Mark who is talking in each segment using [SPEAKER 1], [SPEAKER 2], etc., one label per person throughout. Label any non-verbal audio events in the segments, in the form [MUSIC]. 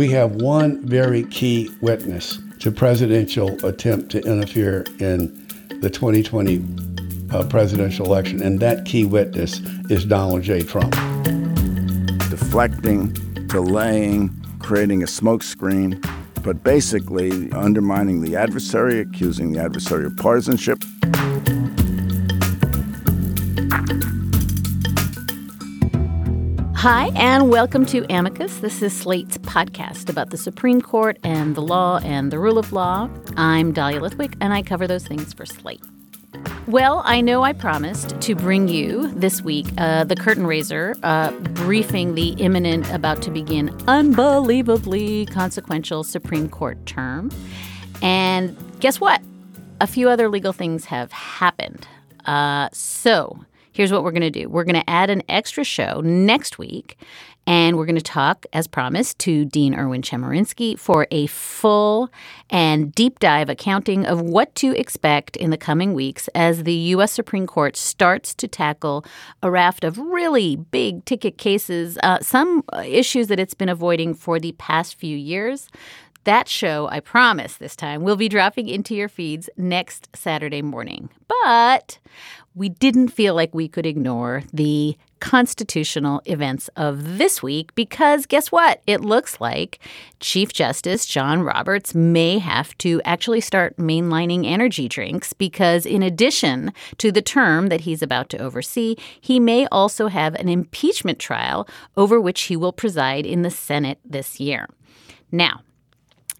[SPEAKER 1] We have one very key witness to presidential attempt to interfere in the 2020 uh, presidential election, and that key witness is Donald J. Trump.
[SPEAKER 2] Deflecting, delaying, creating a smokescreen, but basically undermining the adversary, accusing the adversary of partisanship.
[SPEAKER 3] Hi, and welcome to Amicus. This is Slate's podcast about the Supreme Court and the law and the rule of law. I'm Dahlia Lithwick, and I cover those things for Slate. Well, I know I promised to bring you this week uh, the curtain raiser, uh, briefing the imminent, about to begin, unbelievably consequential Supreme Court term. And guess what? A few other legal things have happened. Uh, so here's what we're going to do we're going to add an extra show next week. And we're going to talk, as promised, to Dean Erwin Chemerinsky for a full and deep dive accounting of what to expect in the coming weeks as the U.S. Supreme Court starts to tackle a raft of really big ticket cases, uh, some issues that it's been avoiding for the past few years. That show, I promise this time, will be dropping into your feeds next Saturday morning. But we didn't feel like we could ignore the constitutional events of this week because guess what? It looks like Chief Justice John Roberts may have to actually start mainlining energy drinks because, in addition to the term that he's about to oversee, he may also have an impeachment trial over which he will preside in the Senate this year. Now,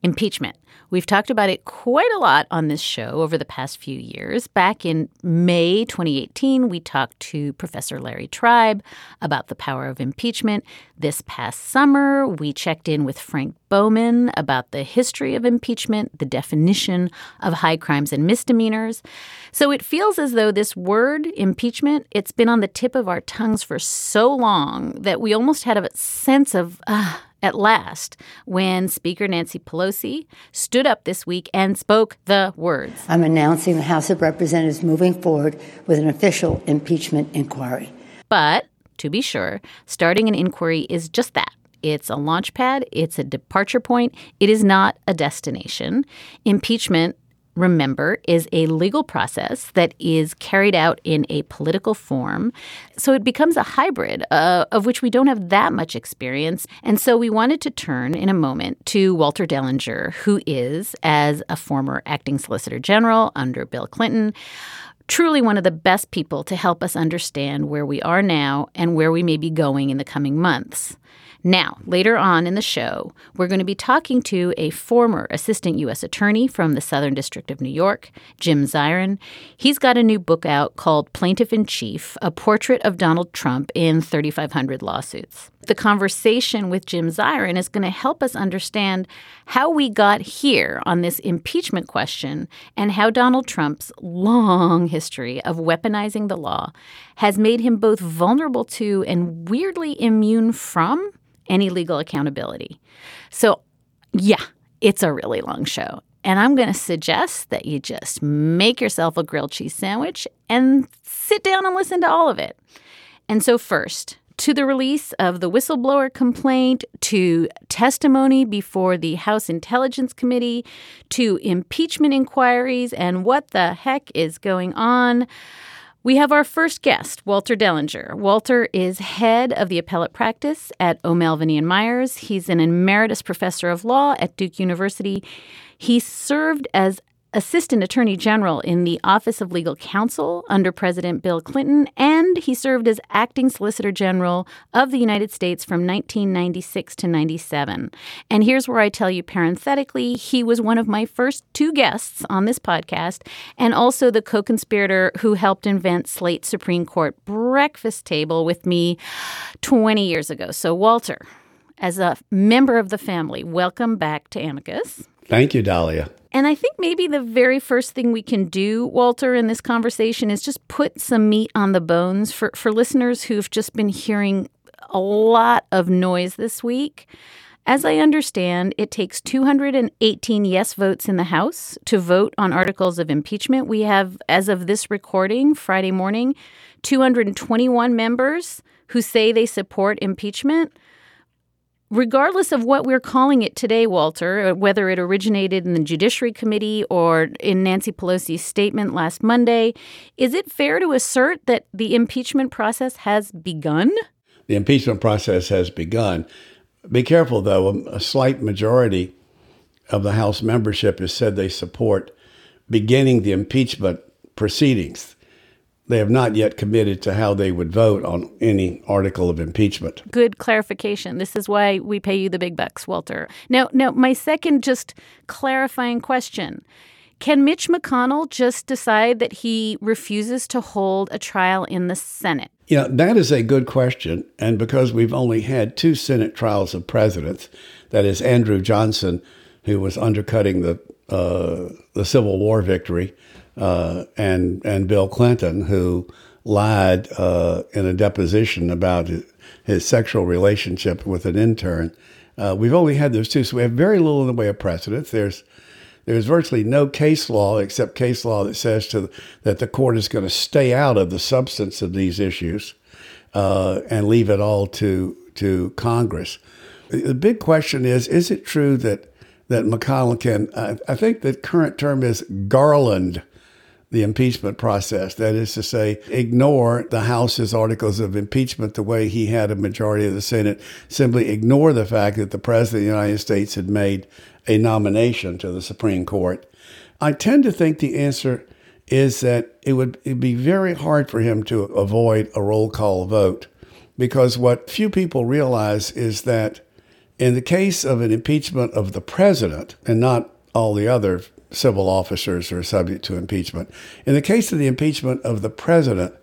[SPEAKER 3] impeachment. We've talked about it quite a lot on this show over the past few years. Back in May 2018, we talked to Professor Larry Tribe about the power of impeachment. This past summer, we checked in with Frank Bowman about the history of impeachment, the definition of high crimes and misdemeanors. So it feels as though this word impeachment, it's been on the tip of our tongues for so long that we almost had a sense of uh, at last when Speaker Nancy Pelosi stood up this week and spoke the words
[SPEAKER 4] I'm announcing the House of Representatives moving forward with an official impeachment inquiry.
[SPEAKER 3] But to be sure, starting an inquiry is just that. It's a launch pad, it's a departure point, it is not a destination. Impeachment remember, is a legal process that is carried out in a political form. So it becomes a hybrid uh, of which we don't have that much experience. And so we wanted to turn in a moment to Walter Dellinger, who is, as a former acting solicitor general under Bill Clinton, truly one of the best people to help us understand where we are now and where we may be going in the coming months. Now, later on in the show, we're going to be talking to a former assistant U.S. attorney from the Southern District of New York, Jim Zirin. He's got a new book out called Plaintiff in Chief A Portrait of Donald Trump in 3,500 Lawsuits. The conversation with Jim Zirin is going to help us understand how we got here on this impeachment question and how Donald Trump's long history of weaponizing the law has made him both vulnerable to and weirdly immune from any legal accountability. So, yeah, it's a really long show. And I'm going to suggest that you just make yourself a grilled cheese sandwich and sit down and listen to all of it. And so, first, to the release of the whistleblower complaint, to testimony before the House Intelligence Committee, to impeachment inquiries, and what the heck is going on. We have our first guest, Walter Dellinger. Walter is head of the appellate practice at O'Melveny and Myers. He's an emeritus professor of law at Duke University. He served as Assistant Attorney General in the Office of Legal Counsel under President Bill Clinton, and he served as Acting Solicitor General of the United States from 1996 to 97. And here's where I tell you parenthetically, he was one of my first two guests on this podcast, and also the co conspirator who helped invent Slate's Supreme Court breakfast table with me 20 years ago. So, Walter, as a member of the family, welcome back to Amicus.
[SPEAKER 1] Thank you, Dahlia.
[SPEAKER 3] And I think maybe the very first thing we can do, Walter, in this conversation is just put some meat on the bones for, for listeners who've just been hearing a lot of noise this week. As I understand, it takes 218 yes votes in the House to vote on articles of impeachment. We have, as of this recording, Friday morning, 221 members who say they support impeachment regardless of what we're calling it today, Walter, uh, whether it originated in the Judiciary Committee or in Nancy Pelosi's statement last Monday, is it fair to assert that the impeachment process has begun?
[SPEAKER 1] The impeachment process has begun. Be careful, though, a slight majority of the House membership has said they support beginning the impeachment proceedings they have not yet committed to how they would vote on any article of impeachment.
[SPEAKER 3] Good clarification. This is why we pay you the big bucks, Walter. Now, now my second just clarifying question. Can Mitch McConnell just decide that he refuses to hold a trial in the Senate?
[SPEAKER 1] Yeah, that is a good question. And because we've only had two Senate trials of presidents, that is Andrew Johnson, who was undercutting the uh, the Civil War victory, uh, and and Bill Clinton, who lied uh, in a deposition about his, sexual relationship with an intern. Uh, we've only had those two, so we have very little in the way of precedents. There's there's virtually no case law except case law that says to that the court is going to stay out of the substance of these issues uh, and leave it all to to Congress. The big question is: Is it true that that McConnell can? I, I think the current term is garland the impeachment process. That is to say, ignore the House's articles of impeachment the way he had a majority of the Senate. Simply ignore the fact that the President of the United States had made a nomination to the Supreme Court. I tend to think the answer is that it would be very hard for him to avoid a roll call vote because what few people realize is that in the case of an impeachment of the president and not all the other civil officers are subject to impeachment. In the case of the impeachment of the president,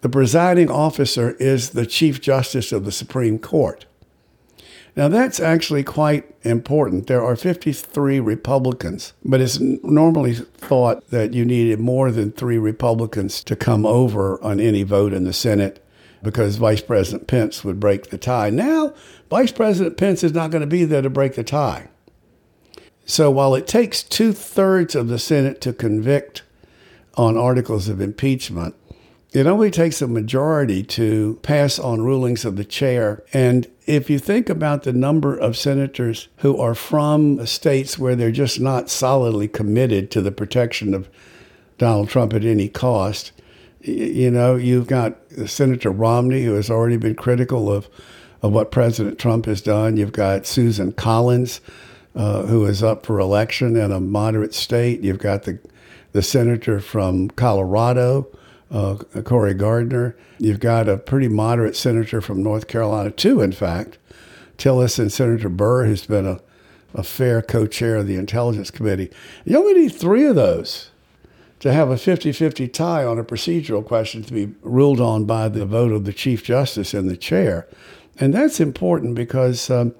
[SPEAKER 1] the presiding officer is the Chief Justice of the Supreme Court. Now, that's actually quite important. There are 53 Republicans, but it's normally thought that you needed more than three Republicans to come over on any vote in the Senate because Vice President Pence would break the tie. Now, Vice President Pence is not going to be there to break the tie. So while it takes two thirds of the Senate to convict on articles of impeachment, it only takes a majority to pass on rulings of the chair. And if you think about the number of senators who are from states where they're just not solidly committed to the protection of Donald Trump at any cost, you know, you've got Senator Romney, who has already been critical of, of what President Trump has done. You've got Susan Collins, uh, who is up for election in a moderate state. You've got the the senator from Colorado, uh, Cory Gardner. You've got a pretty moderate senator from North Carolina, too, in fact, Tillis and Senator Burr, who's been a, a fair co chair of the Intelligence Committee. You only need three of those to have a 50 50 tie on a procedural question to be ruled on by the vote of the Chief Justice and the chair. And that's important because. Um,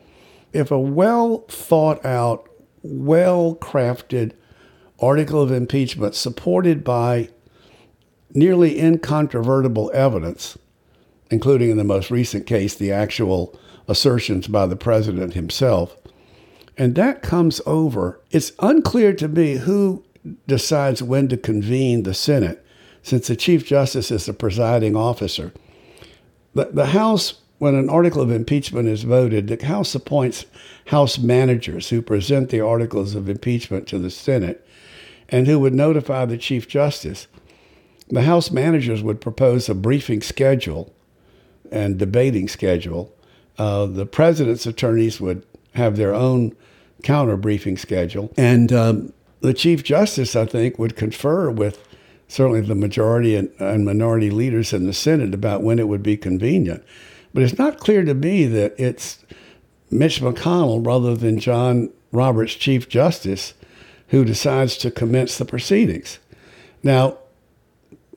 [SPEAKER 1] if a well thought out, well crafted article of impeachment supported by nearly incontrovertible evidence, including in the most recent case, the actual assertions by the president himself, and that comes over, it's unclear to me who decides when to convene the Senate, since the Chief Justice is the presiding officer. The, the House when an article of impeachment is voted, the House appoints House managers who present the articles of impeachment to the Senate and who would notify the Chief Justice. The House managers would propose a briefing schedule and debating schedule. Uh, the president's attorneys would have their own counter briefing schedule. And um, the Chief Justice, I think, would confer with certainly the majority and, and minority leaders in the Senate about when it would be convenient. But it's not clear to me that it's Mitch McConnell rather than John Roberts, Chief Justice, who decides to commence the proceedings. Now,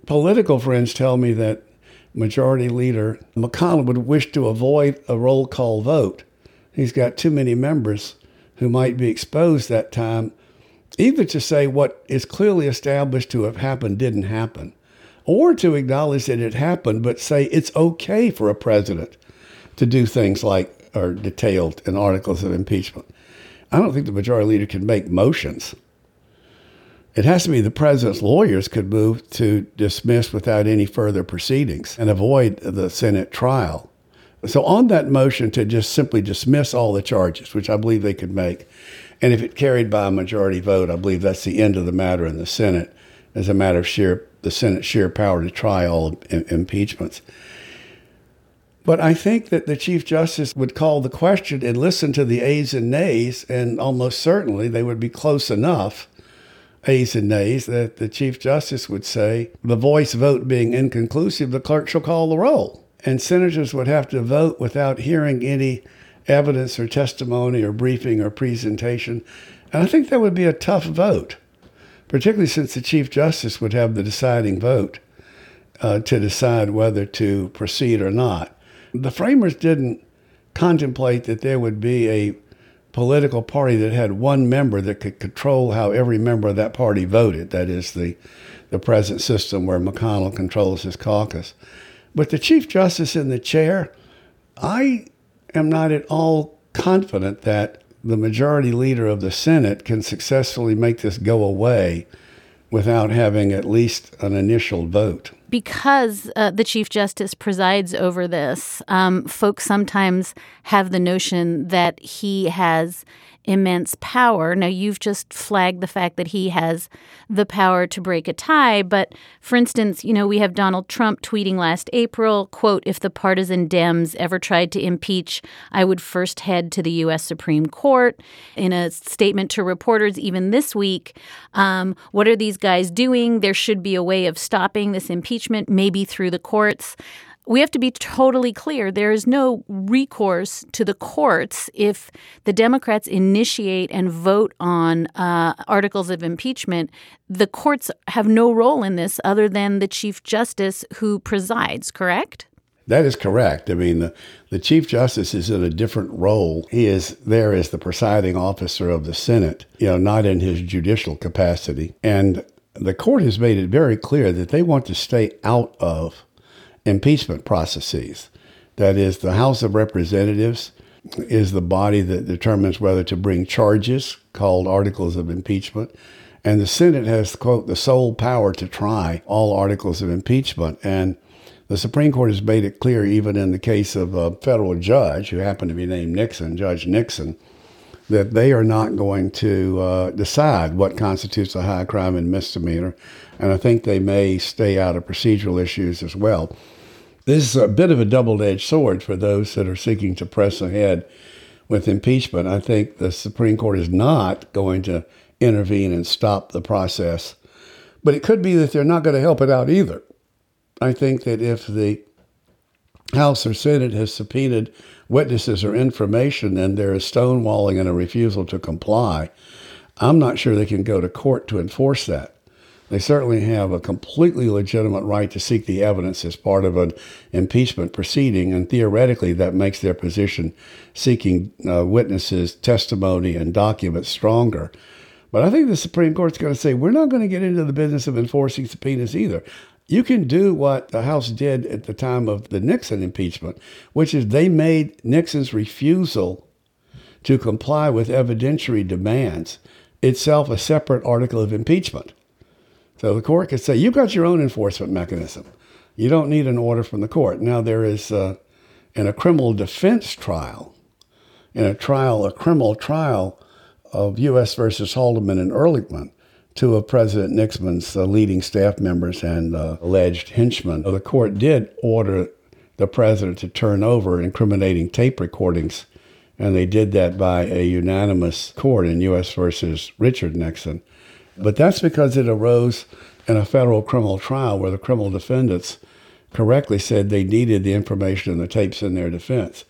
[SPEAKER 1] political friends tell me that Majority Leader McConnell would wish to avoid a roll call vote. He's got too many members who might be exposed that time, either to say what is clearly established to have happened didn't happen, or to acknowledge that it happened, but say it's okay for a president to do things like are detailed in articles of impeachment. I don't think the majority leader can make motions. It has to be the president's lawyers could move to dismiss without any further proceedings and avoid the Senate trial. So, on that motion to just simply dismiss all the charges, which I believe they could make, and if it carried by a majority vote, I believe that's the end of the matter in the Senate as a matter of sheer the Senate's sheer power to try all impeachments. But I think that the Chief Justice would call the question and listen to the ayes and nays, and almost certainly they would be close enough, ayes and nays, that the Chief Justice would say, the voice vote being inconclusive, the clerk shall call the roll. And senators would have to vote without hearing any evidence or testimony or briefing or presentation. And I think that would be a tough vote, particularly since the Chief Justice would have the deciding vote uh, to decide whether to proceed or not. The framers didn't contemplate that there would be a political party that had one member that could control how every member of that party voted. That is the, the present system where McConnell controls his caucus. But the Chief Justice in the chair, I am not at all confident that the majority leader of the Senate can successfully make this go away without having at least an initial vote.
[SPEAKER 3] Because uh, the Chief Justice presides over this, um, folks sometimes have the notion that he has immense power. Now, you've just flagged the fact that he has the power to break a tie. But for instance, you know, we have Donald Trump tweeting last April, quote, if the partisan Dems ever tried to impeach, I would first head to the U.S. Supreme Court. In a statement to reporters, even this week, um, what are these guys doing? There should be a way of stopping this impeachment, maybe through the courts we have to be totally clear. There is no recourse to the courts if the Democrats initiate and vote on uh, articles of impeachment. The courts have no role in this other than the Chief Justice who presides, correct?
[SPEAKER 1] That is correct. I mean, the, the Chief Justice is in a different role. He is there as the presiding officer of the Senate, you know, not in his judicial capacity. And the court has made it very clear that they want to stay out of impeachment processes. That is, the House of Representatives is the body that determines whether to bring charges called articles of impeachment. And the Senate has, quote, the sole power to try all articles of impeachment. And the Supreme Court has made it clear, even in the case of a federal judge who happened to be named Nixon, Judge Nixon, that they are not going to uh, decide what constitutes a high crime and misdemeanor. And I think they may stay out of procedural issues as well. This is a bit of a double edged sword for those that are seeking to press ahead with impeachment. I think the Supreme Court is not going to intervene and stop the process. But it could be that they're not going to help it out either. I think that if the House or Senate has subpoenaed witnesses or information and there is stonewalling and a refusal to comply, I'm not sure they can go to court to enforce that. They certainly have a completely legitimate right to seek the evidence as part of an impeachment proceeding, and theoretically, that makes their position seeking uh, witnesses, testimony, and documents stronger. But I think the Supreme Court's going to say we're not going to get into the business of enforcing subpoenas either. You can do what the House did at the time of the Nixon impeachment, which is they made Nixon's refusal to comply with evidentiary demands itself a separate article of impeachment. So the court could say, you've got your own enforcement mechanism. You don't need an order from the court. Now, there is, uh, in a criminal defense trial, in a trial, a criminal trial of U.S. versus Haldeman and Ehrlichman, two of President Nixon's uh, leading staff members and uh, alleged henchmen. The court did order the president to turn over incriminating tape recordings, and they did that by a unanimous court in U.S. versus Richard Nixon. But that's because it arose in a federal criminal trial where the criminal defendants correctly said they needed the information and the tapes in their defense.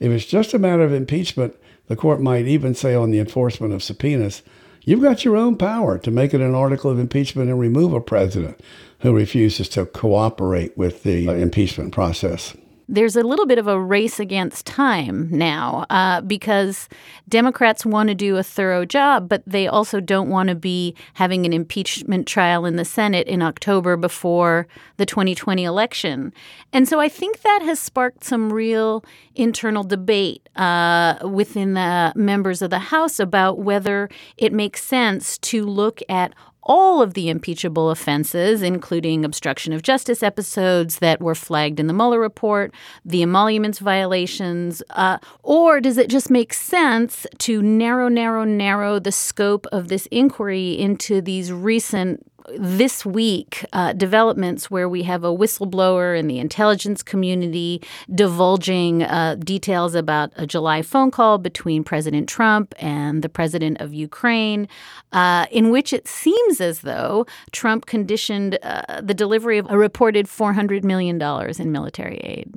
[SPEAKER 1] If it's just a matter of impeachment, the court might even say on the enforcement of subpoenas, you've got your own power to make it an article of impeachment and remove a president who refuses to cooperate with the uh, impeachment process
[SPEAKER 3] there's a little bit of a race against time now uh, because Democrats want to do a thorough job, but they also don't want to be having an impeachment trial in the Senate in October before the 2020 election. And so I think that has sparked some real internal debate uh, within the members of the House about whether it makes sense to look at all of the impeachable offenses, including obstruction of justice episodes that were flagged in the Mueller report, the emoluments violations, uh, or does it just make sense to narrow, narrow, narrow the scope of this inquiry into these recent this week uh, developments where we have a whistleblower in the intelligence community divulging uh, details about a July phone call between President Trump and the president of Ukraine, uh, in which it seems as though Trump conditioned uh, the delivery of a reported $400 million in military aid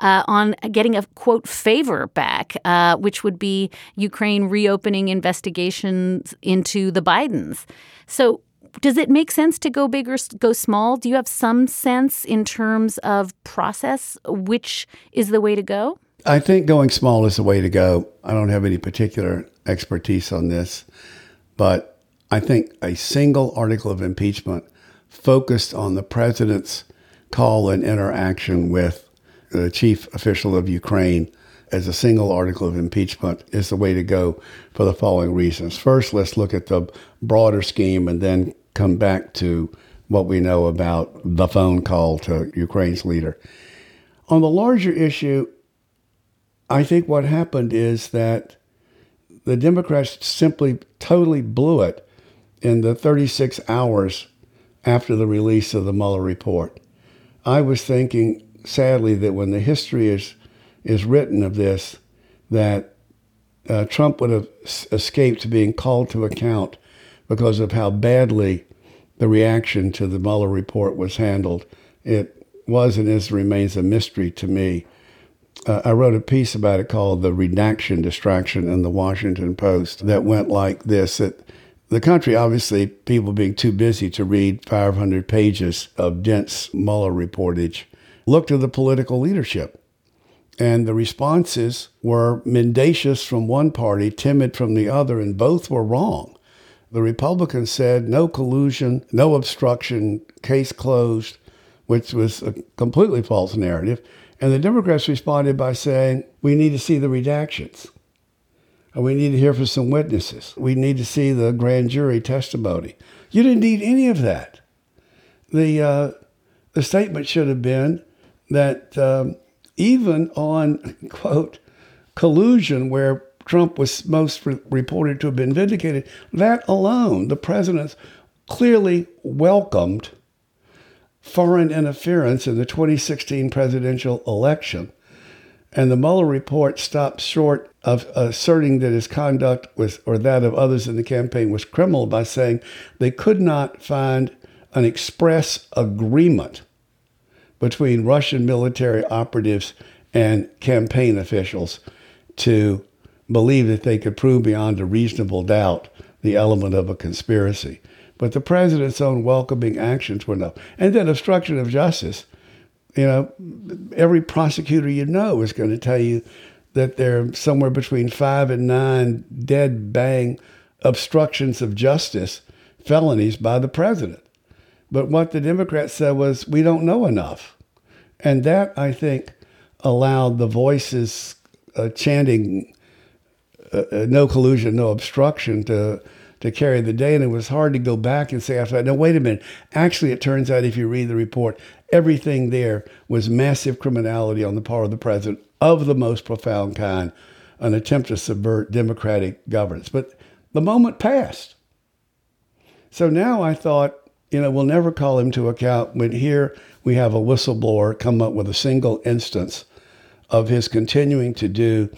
[SPEAKER 3] uh, on getting a quote favor back, uh, which would be Ukraine reopening investigations into the Bidens. So, does it make sense to go big or go small? Do you have some sense in terms of process which is the way to go?
[SPEAKER 1] I think going small is the way to go. I don't have any particular expertise on this, but I think a single article of impeachment focused on the president's call and interaction with the chief official of Ukraine as a single article of impeachment is the way to go for the following reasons. First, let's look at the broader scheme and then come back to what we know about the phone call to Ukraine's leader. On the larger issue, I think what happened is that the Democrats simply totally blew it in the 36 hours after the release of the Mueller report. I was thinking, sadly, that when the history is is written of this, that uh, Trump would have escaped being called to account because of how badly the reaction to the Mueller report was handled. It was and is remains a mystery to me. Uh, I wrote a piece about it called The Redaction Distraction in the Washington Post that went like this that the country, obviously, people being too busy to read 500 pages of dense Mueller reportage, looked to the political leadership. And the responses were mendacious from one party, timid from the other, and both were wrong. The Republicans said no collusion, no obstruction, case closed, which was a completely false narrative. And the Democrats responded by saying, we need to see the redactions. And We need to hear from some witnesses. We need to see the grand jury testimony. You didn't need any of that. The, uh, the statement should have been that um, even on, [LAUGHS] quote, collusion where Trump was most re- reported to have been vindicated, that alone, the president clearly welcomed foreign interference in the 2016 presidential election. And the Mueller report stopped short of asserting that his conduct was, or that of others in the campaign, was criminal by saying they could not find an express agreement between Russian military operatives and campaign officials to believe that they could prove beyond a reasonable doubt the element of a conspiracy. But the president's own welcoming actions were enough. And then obstruction of justice. You know, every prosecutor you know is going to tell you that there are somewhere between five and nine dead bang obstructions of justice felonies by the president. But what the Democrats said was, we don't know enough. And that, I think, allowed the voices uh, chanting uh, uh, no collusion, no obstruction to to carry the day. And it was hard to go back and say after that, no, wait a minute. Actually, it turns out if you read the report, everything there was massive criminality on the part of the president of the most profound kind, an attempt to subvert democratic governance. But the moment passed. So now I thought, you know, we'll never call him to account when here we have a whistleblower come up with a single instance of his continuing to do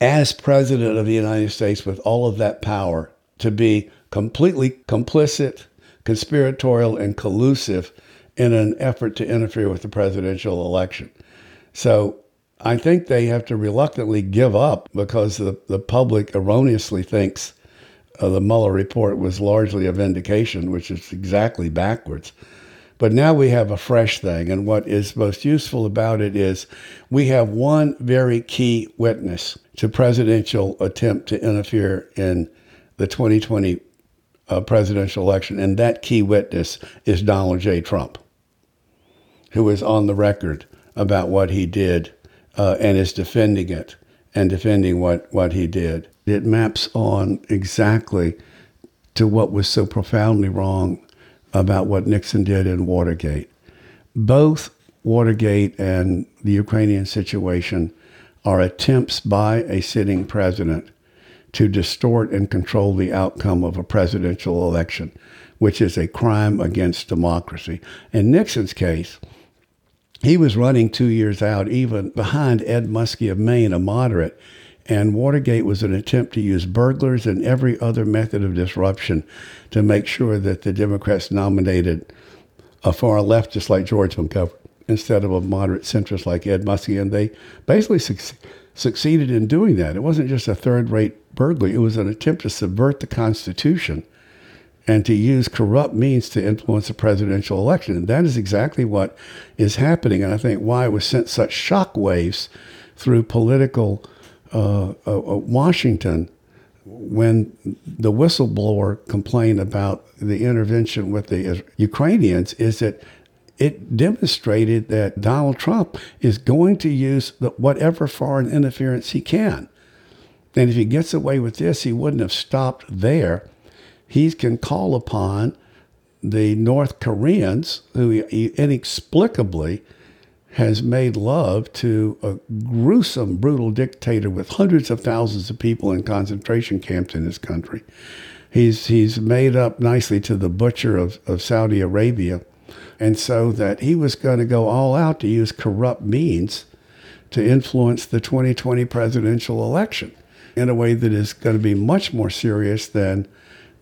[SPEAKER 1] as president of the United States with all of that power to be completely complicit, conspiratorial, and collusive in an effort to interfere with the presidential election. So I think they have to reluctantly give up because the, the public erroneously thinks uh, the Mueller report was largely a vindication, which is exactly backwards. But now we have a fresh thing, and what is most useful about it is we have one very key witness to presidential attempt to interfere in the 2020 uh, presidential election, and that key witness is Donald J. Trump, who is on the record about what he did uh, and is defending it and defending what, what he did. It maps on exactly to what was so profoundly wrong about what Nixon did in Watergate. Both Watergate and the Ukrainian situation are attempts by a sitting president to distort and control the outcome of a presidential election, which is a crime against democracy. In Nixon's case, he was running two years out, even behind Ed Muskie of Maine, a moderate. And Watergate was an attempt to use burglars and every other method of disruption to make sure that the Democrats nominated a far leftist like George McGovern instead of a moderate centrist like Ed Muskie. And they basically su- succeeded in doing that. It wasn't just a third rate burglary, it was an attempt to subvert the Constitution and to use corrupt means to influence a presidential election. And that is exactly what is happening. And I think why it was sent such shock waves through political uh, uh, uh, Washington when the whistleblower complained about the intervention with the Ukrainians is that it demonstrated that Donald Trump is going to use the, whatever foreign interference he can. And if he gets away with this, he wouldn't have stopped there he can call upon the North Koreans, who inexplicably has made love to a gruesome, brutal dictator with hundreds of thousands of people in concentration camps in his country. He's, he's made up nicely to the butcher of, of Saudi Arabia. And so that he was going to go all out to use corrupt means to influence the 2020 presidential election in a way that is going to be much more serious than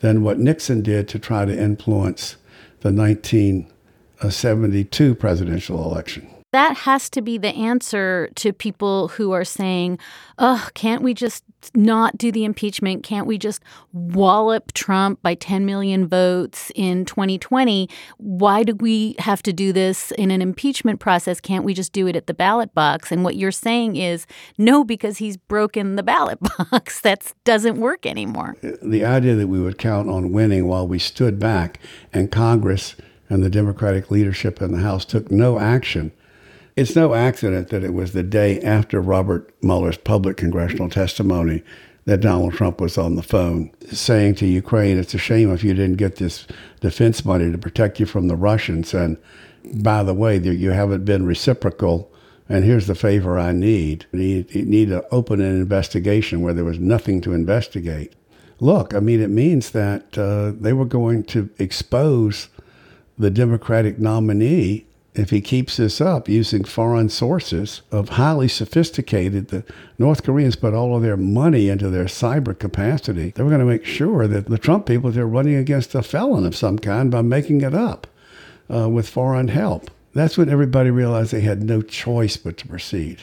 [SPEAKER 1] than what Nixon did to try to influence the 1972 presidential election
[SPEAKER 3] that has to be the answer to people who are saying, oh, can't we just not do the impeachment? Can't we just wallop Trump by 10 million votes in 2020? Why do we have to do this in an impeachment process? Can't we just do it at the ballot box? And what you're saying is no, because he's broken the ballot [LAUGHS] box. that doesn't work anymore.
[SPEAKER 1] The idea that we would count on winning while we stood back and Congress and the Democratic leadership in the House took no action it's no accident that it was the day after Robert Mueller's public congressional testimony that Donald Trump was on the phone saying to Ukraine, it's a shame if you didn't get this defense money to protect you from the Russians. And by the way, you haven't been reciprocal. And here's the favor I need. You need to open an investigation where there was nothing to investigate. Look, I mean, it means that uh, they were going to expose the Democratic nominee if he keeps this up using foreign sources of highly sophisticated, the North Koreans put all of their money into their cyber capacity. They were going to make sure that the Trump people they're running against a felon of some kind by making it up uh, with foreign help. That's when everybody realized they had no choice but to proceed.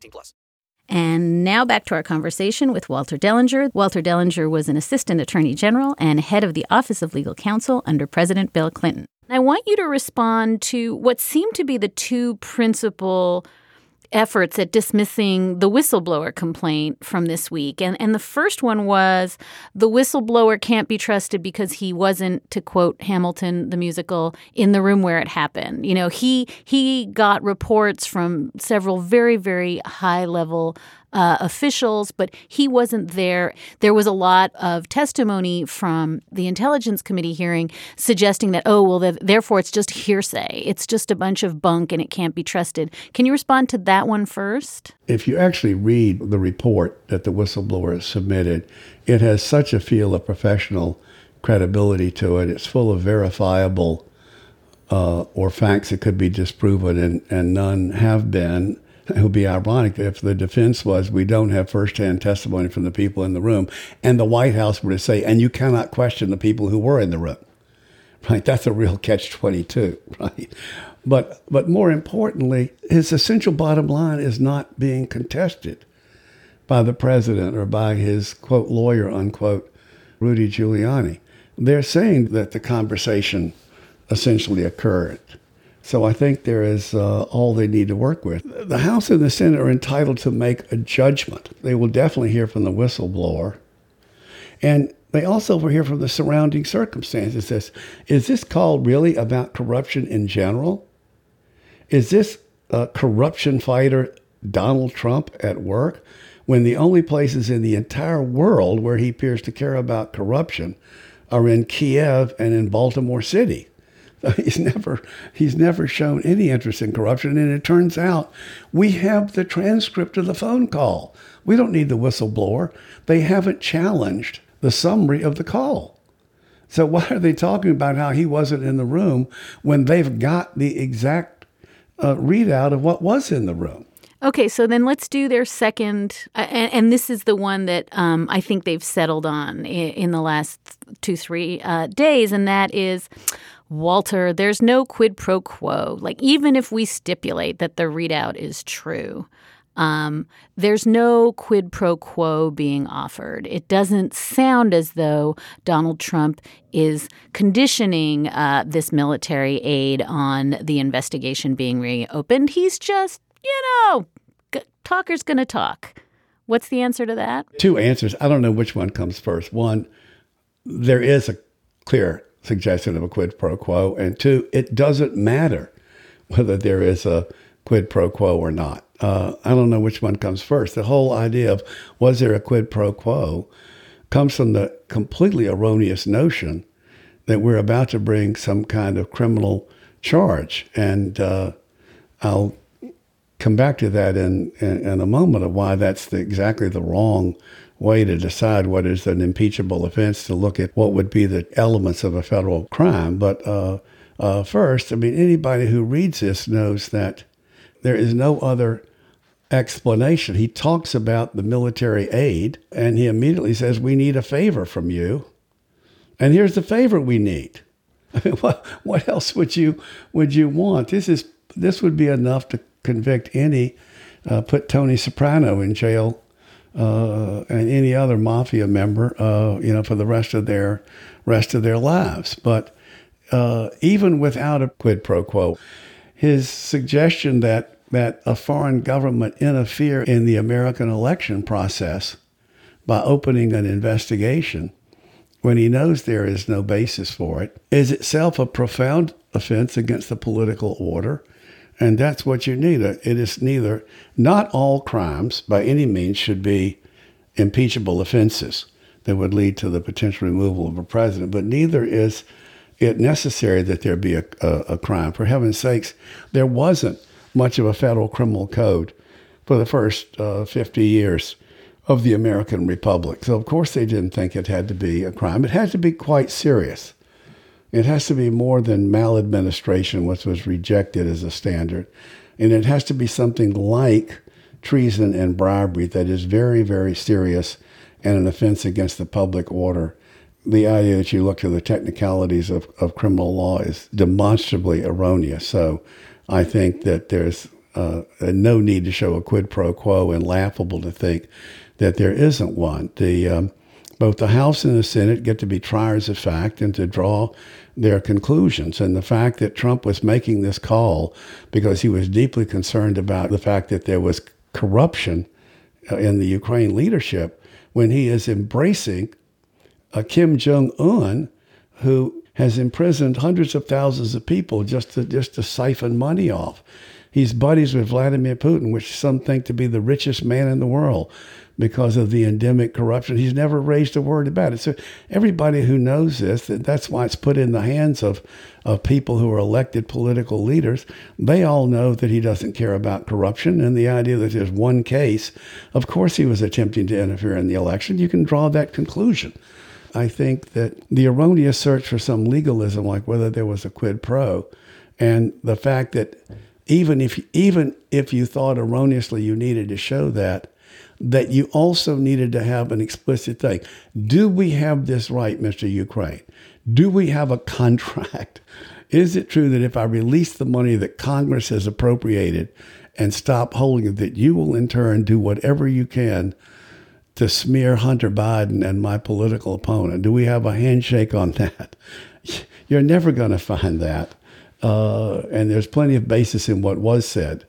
[SPEAKER 5] 18 plus.
[SPEAKER 3] And now back to our conversation with Walter Dellinger. Walter Dellinger was an assistant attorney general and head of the Office of Legal Counsel under President Bill Clinton. I want you to respond to what seem to be the two principal efforts at dismissing the whistleblower complaint from this week. And, and the first one was the whistleblower can't be trusted because he wasn't, to quote Hamilton the musical, in the room where it happened. You know, he he got reports from several very, very high level uh, officials, but he wasn't there. There was a lot of testimony from the Intelligence Committee hearing suggesting that, oh, well, therefore it's just hearsay. It's just a bunch of bunk and it can't be trusted. Can you respond to that one first?
[SPEAKER 1] If you actually read the report that the whistleblower submitted, it has such a feel of professional credibility to it. It's full of verifiable uh, or facts that could be disproven, and, and none have been. It would be ironic if the defense was we don't have firsthand testimony from the people in the room, and the White House were to say, and you cannot question the people who were in the room. Right? That's a real catch 22, [LAUGHS] right? But, but more importantly, his essential bottom line is not being contested by the president or by his quote lawyer unquote Rudy Giuliani. They're saying that the conversation essentially occurred. So I think there is uh, all they need to work with. The House and the Senate are entitled to make a judgment. They will definitely hear from the whistleblower. And they also will hear from the surrounding circumstances. Is this call really about corruption in general? Is this corruption fighter Donald Trump at work when the only places in the entire world where he appears to care about corruption are in Kiev and in Baltimore City? [LAUGHS] He's never he's never shown any interest in corruption, and it turns out we have the transcript of the phone call. We don't need the whistleblower. They haven't challenged the summary of the call. So why are they talking about how he wasn't in the room when they've got the exact uh, readout of what was in the room?
[SPEAKER 3] Okay, so then let's do their second, uh, and, and, this is the one that um, I think they've settled on in, in the last two, three uh, days, and that is Walter, there's no quid pro quo. Like, even if we stipulate that the readout is true, um, there's no quid pro quo being offered. It doesn't sound as though Donald Trump is conditioning uh, this military aid on the investigation being reopened. He's just, you know, g- talker's going to talk. What's the answer to that?
[SPEAKER 1] Two answers. I don't know which one comes first. One, there is a clear suggestion of a quid pro quo. And two, it doesn't matter whether there is a quid pro quo or not. Uh, I don't know which one comes first. The whole idea of was there a quid pro quo comes from the completely erroneous notion that we're about to bring some kind of criminal charge. And uh, I'll come back to that in, in, in, a moment of why that's the, exactly the wrong way to decide what is an impeachable offense to look at what would be the elements of a federal crime. But uh, uh, first, I mean, anybody who reads this knows that there is no other explanation. He talks about the military aid and he immediately says, We need a favor from you. And here's the favor we need. I mean, what, what else would you would you want? This is this would be enough to convict any, uh, put Tony Soprano in jail uh, and any other mafia member, uh, you know, for the rest of their rest of their lives. But uh, even without a quid pro quo, his suggestion that that a foreign government interfere in the American election process by opening an investigation when he knows there is no basis for it is itself a profound offense against the political order and that's what you need. It is neither, not all crimes by any means should be impeachable offenses that would lead to the potential removal of a president, but neither is it necessary that there be a, a, a crime. For heaven's sakes, there wasn't much of a federal criminal code for the first uh, 50 years of the American Republic. So, of course, they didn't think it had to be a crime. It had to be quite serious. It has to be more than maladministration, which was rejected as a standard. And it has to be something like treason and bribery that is very, very serious and an offense against the public order. The idea that you look to the technicalities of, of criminal law is demonstrably erroneous. So I think that there's uh, no need to show a quid pro quo and laughable to think that there isn't one. The um, both the House and the Senate get to be triers of fact and to draw their conclusions. And the fact that Trump was making this call because he was deeply concerned about the fact that there was corruption uh, in the Ukraine leadership when he is embracing a Kim Jong un who has imprisoned hundreds of thousands of people just to just to siphon money off. He's buddies with Vladimir Putin, which some think to be the richest man in the world because of the endemic corruption. He's never raised a word about it. So everybody who knows this, that that's why it's put in the hands of, of people who are elected political leaders. They all know that he doesn't care about corruption and the idea that there's one case. Of course, he was attempting to interfere in the election. You can draw that conclusion. I think that the erroneous search for some legalism, like whether there was a quid pro, and the fact that even if even if you thought erroneously you needed to show that, that you also needed to have an explicit thing. Do we have this right, Mr. Ukraine? Do we have a contract? [LAUGHS] Is it true that if I release the money that Congress has appropriated and stop holding it, that you will in turn do whatever you can to smear Hunter Biden and my political opponent? Do we have a handshake on that? [LAUGHS] You're never going to find that. Uh, and there's plenty of basis in what was said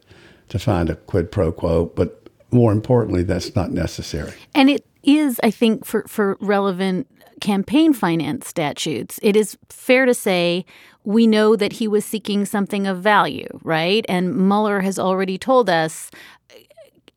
[SPEAKER 1] to find a quid pro quo, but more importantly, that's not necessary.
[SPEAKER 3] And it is, I think, for, for relevant campaign finance statutes, it is fair to say we know that he was seeking something of value, right? And Mueller has already told us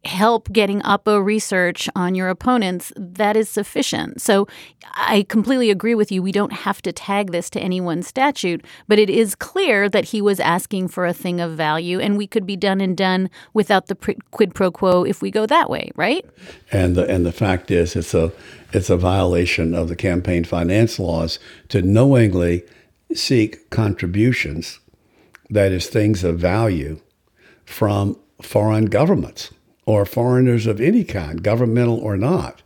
[SPEAKER 3] help getting Oppo research on your opponents, that is sufficient. So I completely agree with you. We don't have to tag this to any one statute, but it is clear that he was asking for a thing of value, and we could be done and done without the quid pro quo if we go that way, right?
[SPEAKER 1] And the and the fact is, it's a it's a violation of the campaign finance laws to knowingly seek contributions, that is, things of value, from foreign governments or foreigners of any kind, governmental or not.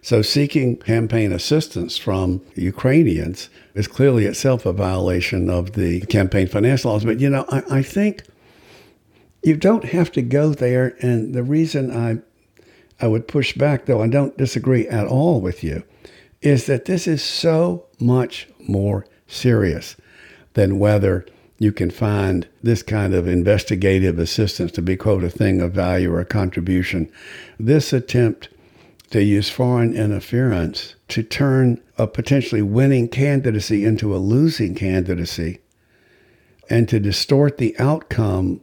[SPEAKER 1] So seeking campaign assistance from Ukrainians is clearly itself a violation of the campaign finance laws. But, you know, I, I think you don't have to go there. And the reason I, I would push back, though I don't disagree at all with you, is that this is so much more serious than whether you can find this kind of investigative assistance to be, quote, a thing of value or a contribution. This attempt to use foreign interference to turn a potentially winning candidacy into a losing candidacy and to distort the outcome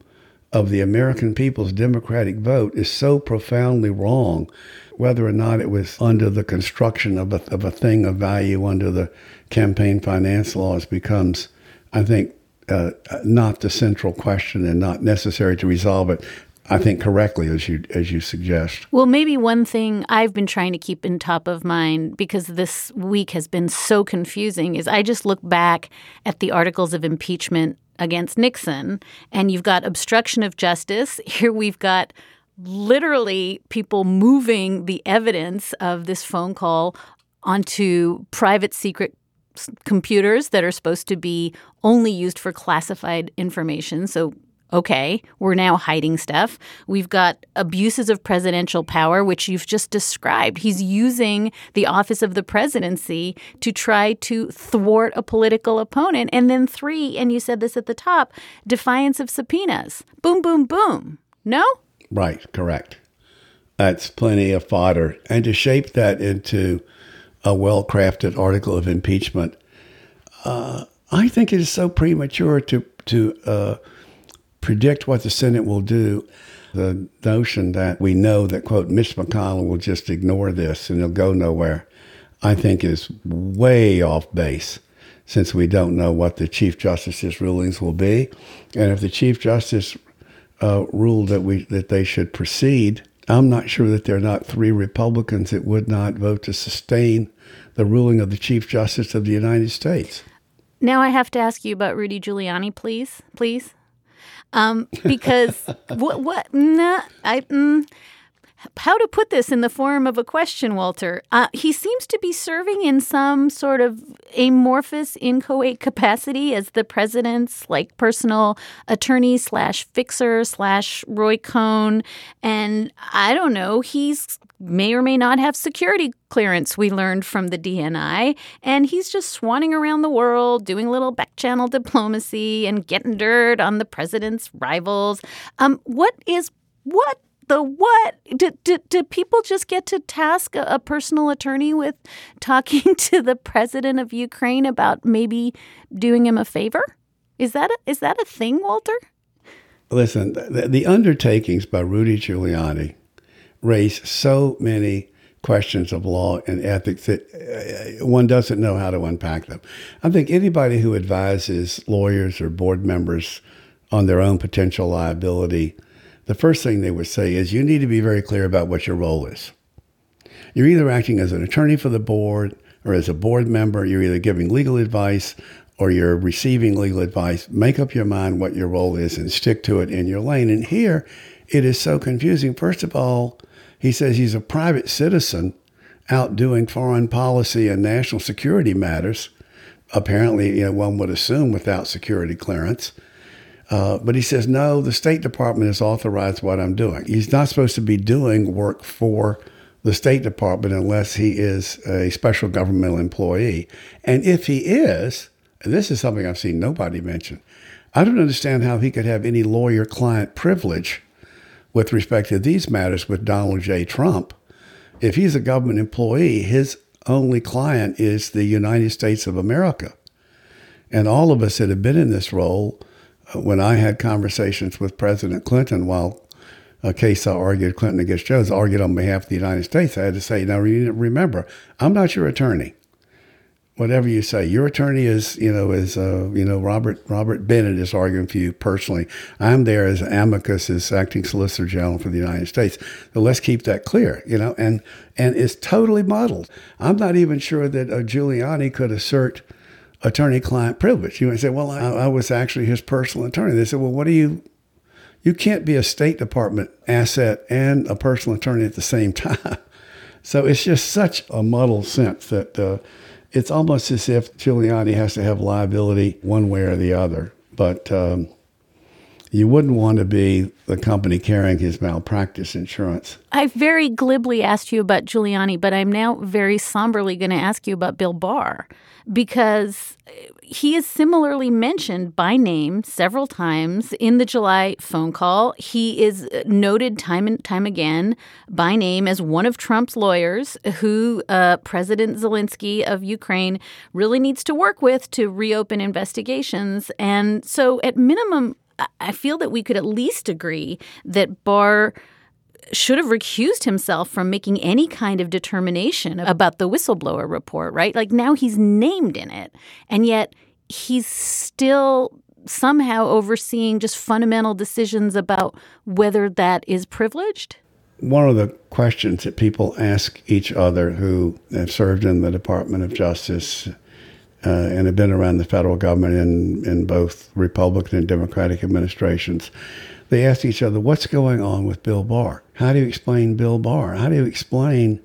[SPEAKER 1] of the American people's democratic vote is so profoundly wrong, whether or not it was under the construction of a, of a thing of value under the campaign finance laws becomes, I think, uh, not the central question and not necessary to resolve it. I think correctly as you as you suggest.
[SPEAKER 3] Well, maybe one thing I've been trying to keep in top of mind because this week has been so confusing is I just look back at the articles of impeachment against Nixon and you've got obstruction of justice. [LAUGHS] Here we've got literally people moving the evidence of this phone call onto private secret computers that are supposed to be only used for classified information. So, okay, we're now hiding stuff. We've got abuses of presidential power, which you've just described. He's using the office of the presidency to try to thwart a political opponent. And then, three, and you said this at the top defiance of subpoenas. Boom, boom, boom. No?
[SPEAKER 1] Right, correct. That's plenty of fodder. And to shape that into a well crafted article of impeachment. Uh, I think it is so premature to, to uh, predict what the Senate will do. The notion that we know that, quote, Mitch McConnell will just ignore this and it'll go nowhere, I think is way off base since we don't know what the Chief Justice's rulings will be. And if the Chief Justice uh, ruled that, we, that they should proceed, I'm not sure that there are not three Republicans that would not vote to sustain the ruling of the Chief Justice of the United States.
[SPEAKER 3] Now I have to ask you about Rudy Giuliani, please, please, um, because [LAUGHS] what what nah, I. Mm, how to put this in the form of a question, Walter. Uh, he seems to be serving in some sort of amorphous, inchoate capacity as the president's like personal attorney slash fixer slash Roy Cohn, and I don't know. He's may or may not have security clearance. We learned from the DNI, and he's just swanning around the world doing a little back channel diplomacy and getting dirt on the president's rivals. Um, what is what the what? Do, do, do people just get to task a, a personal attorney with [LAUGHS] talking to the president of Ukraine about maybe doing him a favor? Is that a, is that a thing, Walter?
[SPEAKER 1] Listen, the, the undertakings by Rudy Giuliani raise so many questions of law and ethics that uh, one doesn't know how to unpack them. I think anybody who advises lawyers or board members on their own potential liability, the first thing they would say is you need to be very clear about what your role is. You're either acting as an attorney for the board or as a board member, you're either giving legal advice or you're receiving legal advice. Make up your mind what your role is and stick to it in your lane. And here it is so confusing. First of all, he says he's a private citizen out doing foreign policy and national security matters. Apparently, you know, one would assume without security clearance. Uh, but he says, no, the State Department has authorized what I'm doing. He's not supposed to be doing work for the State Department unless he is a special governmental employee. And if he is, and this is something I've seen nobody mention, I don't understand how he could have any lawyer client privilege with respect to these matters with Donald J. Trump. If he's a government employee, his only client is the United States of America. And all of us that have been in this role, when I had conversations with President Clinton while a case I argued Clinton against Jones, argued on behalf of the United States, I had to say, now remember, I'm not your attorney whatever you say. Your attorney is, you know, is uh, you know Robert Robert Bennett is arguing for you personally. I'm there as amicus, as acting Solicitor General for the United States. So let's keep that clear, you know, and and it's totally muddled. I'm not even sure that uh, Giuliani could assert attorney-client privilege. You might say, well, I, I was actually his personal attorney. They said, well, what do you? You can't be a State Department asset and a personal attorney at the same [LAUGHS] time. So it's just such a muddled sense that. Uh, it's almost as if Giuliani has to have liability one way or the other. But um, you wouldn't want to be the company carrying his malpractice insurance.
[SPEAKER 3] I very glibly asked you about Giuliani, but I'm now very somberly going to ask you about Bill Barr because he is similarly mentioned by name several times in the July phone call. He is noted time and time again by name as one of Trump's lawyers who uh, President Zelensky of Ukraine really needs to work with to reopen investigations. And so, at minimum, I feel that we could at least agree that Barr should have recused himself from making any kind of determination about the whistleblower report, right? Like now he's named in it. And yet he's still somehow overseeing just fundamental decisions about whether that is privileged?
[SPEAKER 1] One of the questions that people ask each other who have served in the Department of Justice uh, and have been around the federal government in, in both Republican and Democratic administrations they asked each other, What's going on with Bill Barr? How do you explain Bill Barr? How do you explain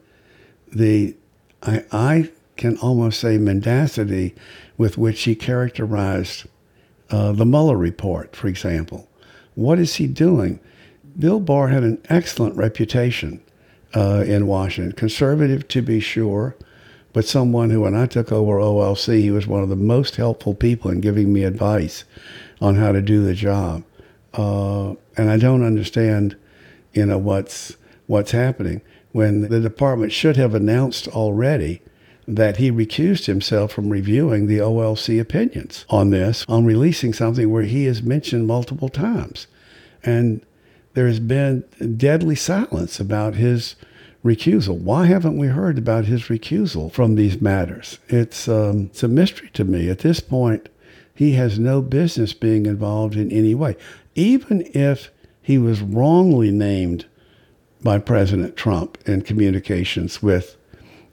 [SPEAKER 1] the, I, I can almost say, mendacity with which he characterized uh, the Mueller report, for example? What is he doing? Bill Barr had an excellent reputation uh, in Washington, conservative to be sure, but someone who, when I took over OLC, he was one of the most helpful people in giving me advice on how to do the job. Uh, and I don't understand, you know, what's what's happening. When the department should have announced already that he recused himself from reviewing the OLC opinions on this, on releasing something where he is mentioned multiple times, and there has been deadly silence about his recusal. Why haven't we heard about his recusal from these matters? It's um, it's a mystery to me at this point. He has no business being involved in any way even if he was wrongly named by President Trump in communications with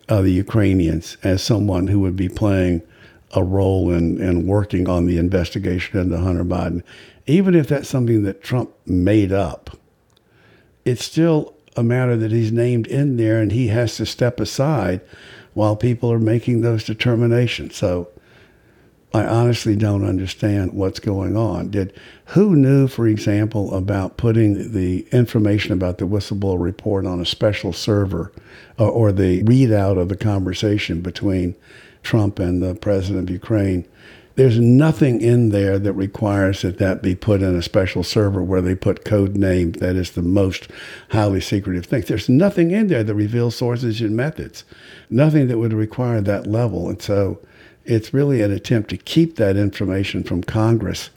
[SPEAKER 1] uh, the Ukrainians as someone who would be playing a role in, in working on the investigation into Hunter Biden, even if that's something that Trump made up, it's still a matter that he's named in there and he has to step aside while people are making those determinations. So I honestly don't understand what's going on. Did who knew, for example, about putting the information about the whistleblower report on a special server, uh, or, or the readout of the conversation between Trump and the president of Ukraine? There's nothing in there that requires that that be put in a special server where they put code name that is the most highly secretive thing. There's nothing in there that reveals sources and methods. Nothing that would require that level. And so it's really an attempt to keep that information from Congress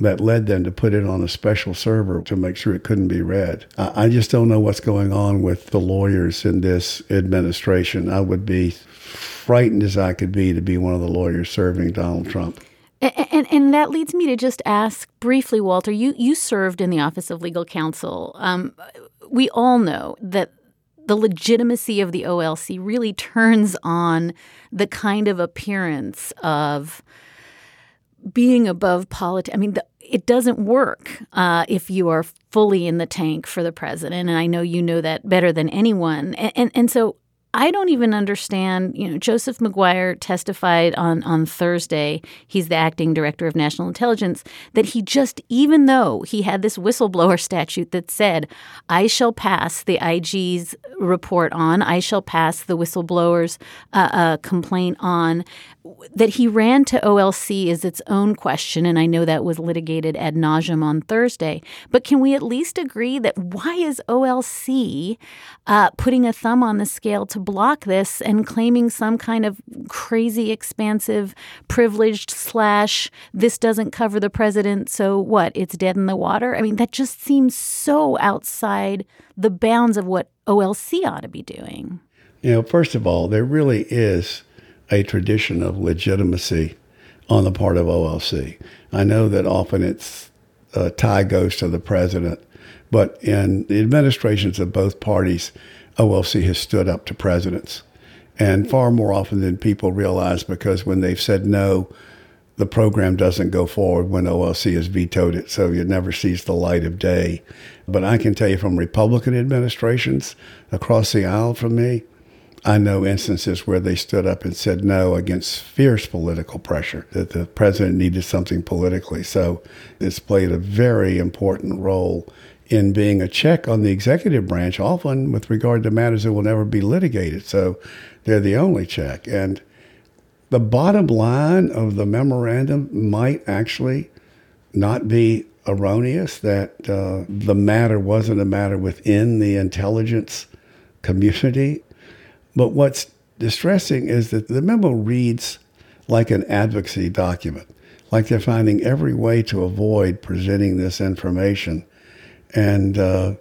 [SPEAKER 1] that led them to put it on a special server to make sure it couldn't be read. I, just don't know what's going on with the lawyers in this administration. I would be frightened as I could be to be one of the lawyers serving Donald Trump.
[SPEAKER 3] And, and, and that leads me to just ask briefly, Walter. You you served in the Office of Legal Counsel. Um, we all know that the legitimacy of the OLC really turns on the kind of appearance of being above politics. I mean, the, it doesn't work uh, if you are fully in the tank for the president, and I know you know that better than anyone. And and, and so I don't even understand. You know, Joseph Maguire testified on on Thursday. He's the acting director of national intelligence. That he just, even though he had this whistleblower [LAUGHS] statute that said, "I shall pass the IG's report on, I shall pass the whistleblower's uh, uh, complaint on," that he ran to OLC is its own question, and I know that was litigated ad nauseum on Thursday. But can we at least agree that why is OLC uh, putting a thumb on the scale to block this and claiming some kind of crazy, expansive, privileged slash this doesn't cover the president, so what? It's dead in the water. I mean, that just seems so outside the bounds of what OLC ought to be doing.
[SPEAKER 1] You know, first of all, there really is a tradition of legitimacy on the part of OLC. I know that often its uh, tie goes to the president, but in the administrations of both parties, OLC has stood up to presidents. And far more often than people realize, because when they've said no, the program doesn't go forward when OLC has vetoed it, so it never sees the light of day. But I can tell you from Republican administrations across the aisle from me, I know instances where they stood up and said no against fierce political pressure, that the president needed something politically. So it's played a very important role in being a check on the executive branch, often with regard to matters that will never be litigated. So they're the only check. And the bottom line of the memorandum might actually not be erroneous, that uh, the matter wasn't a matter within the intelligence community. But what's distressing is that the memo reads like an advocacy document, like they're finding every way to avoid presenting this information. And uh,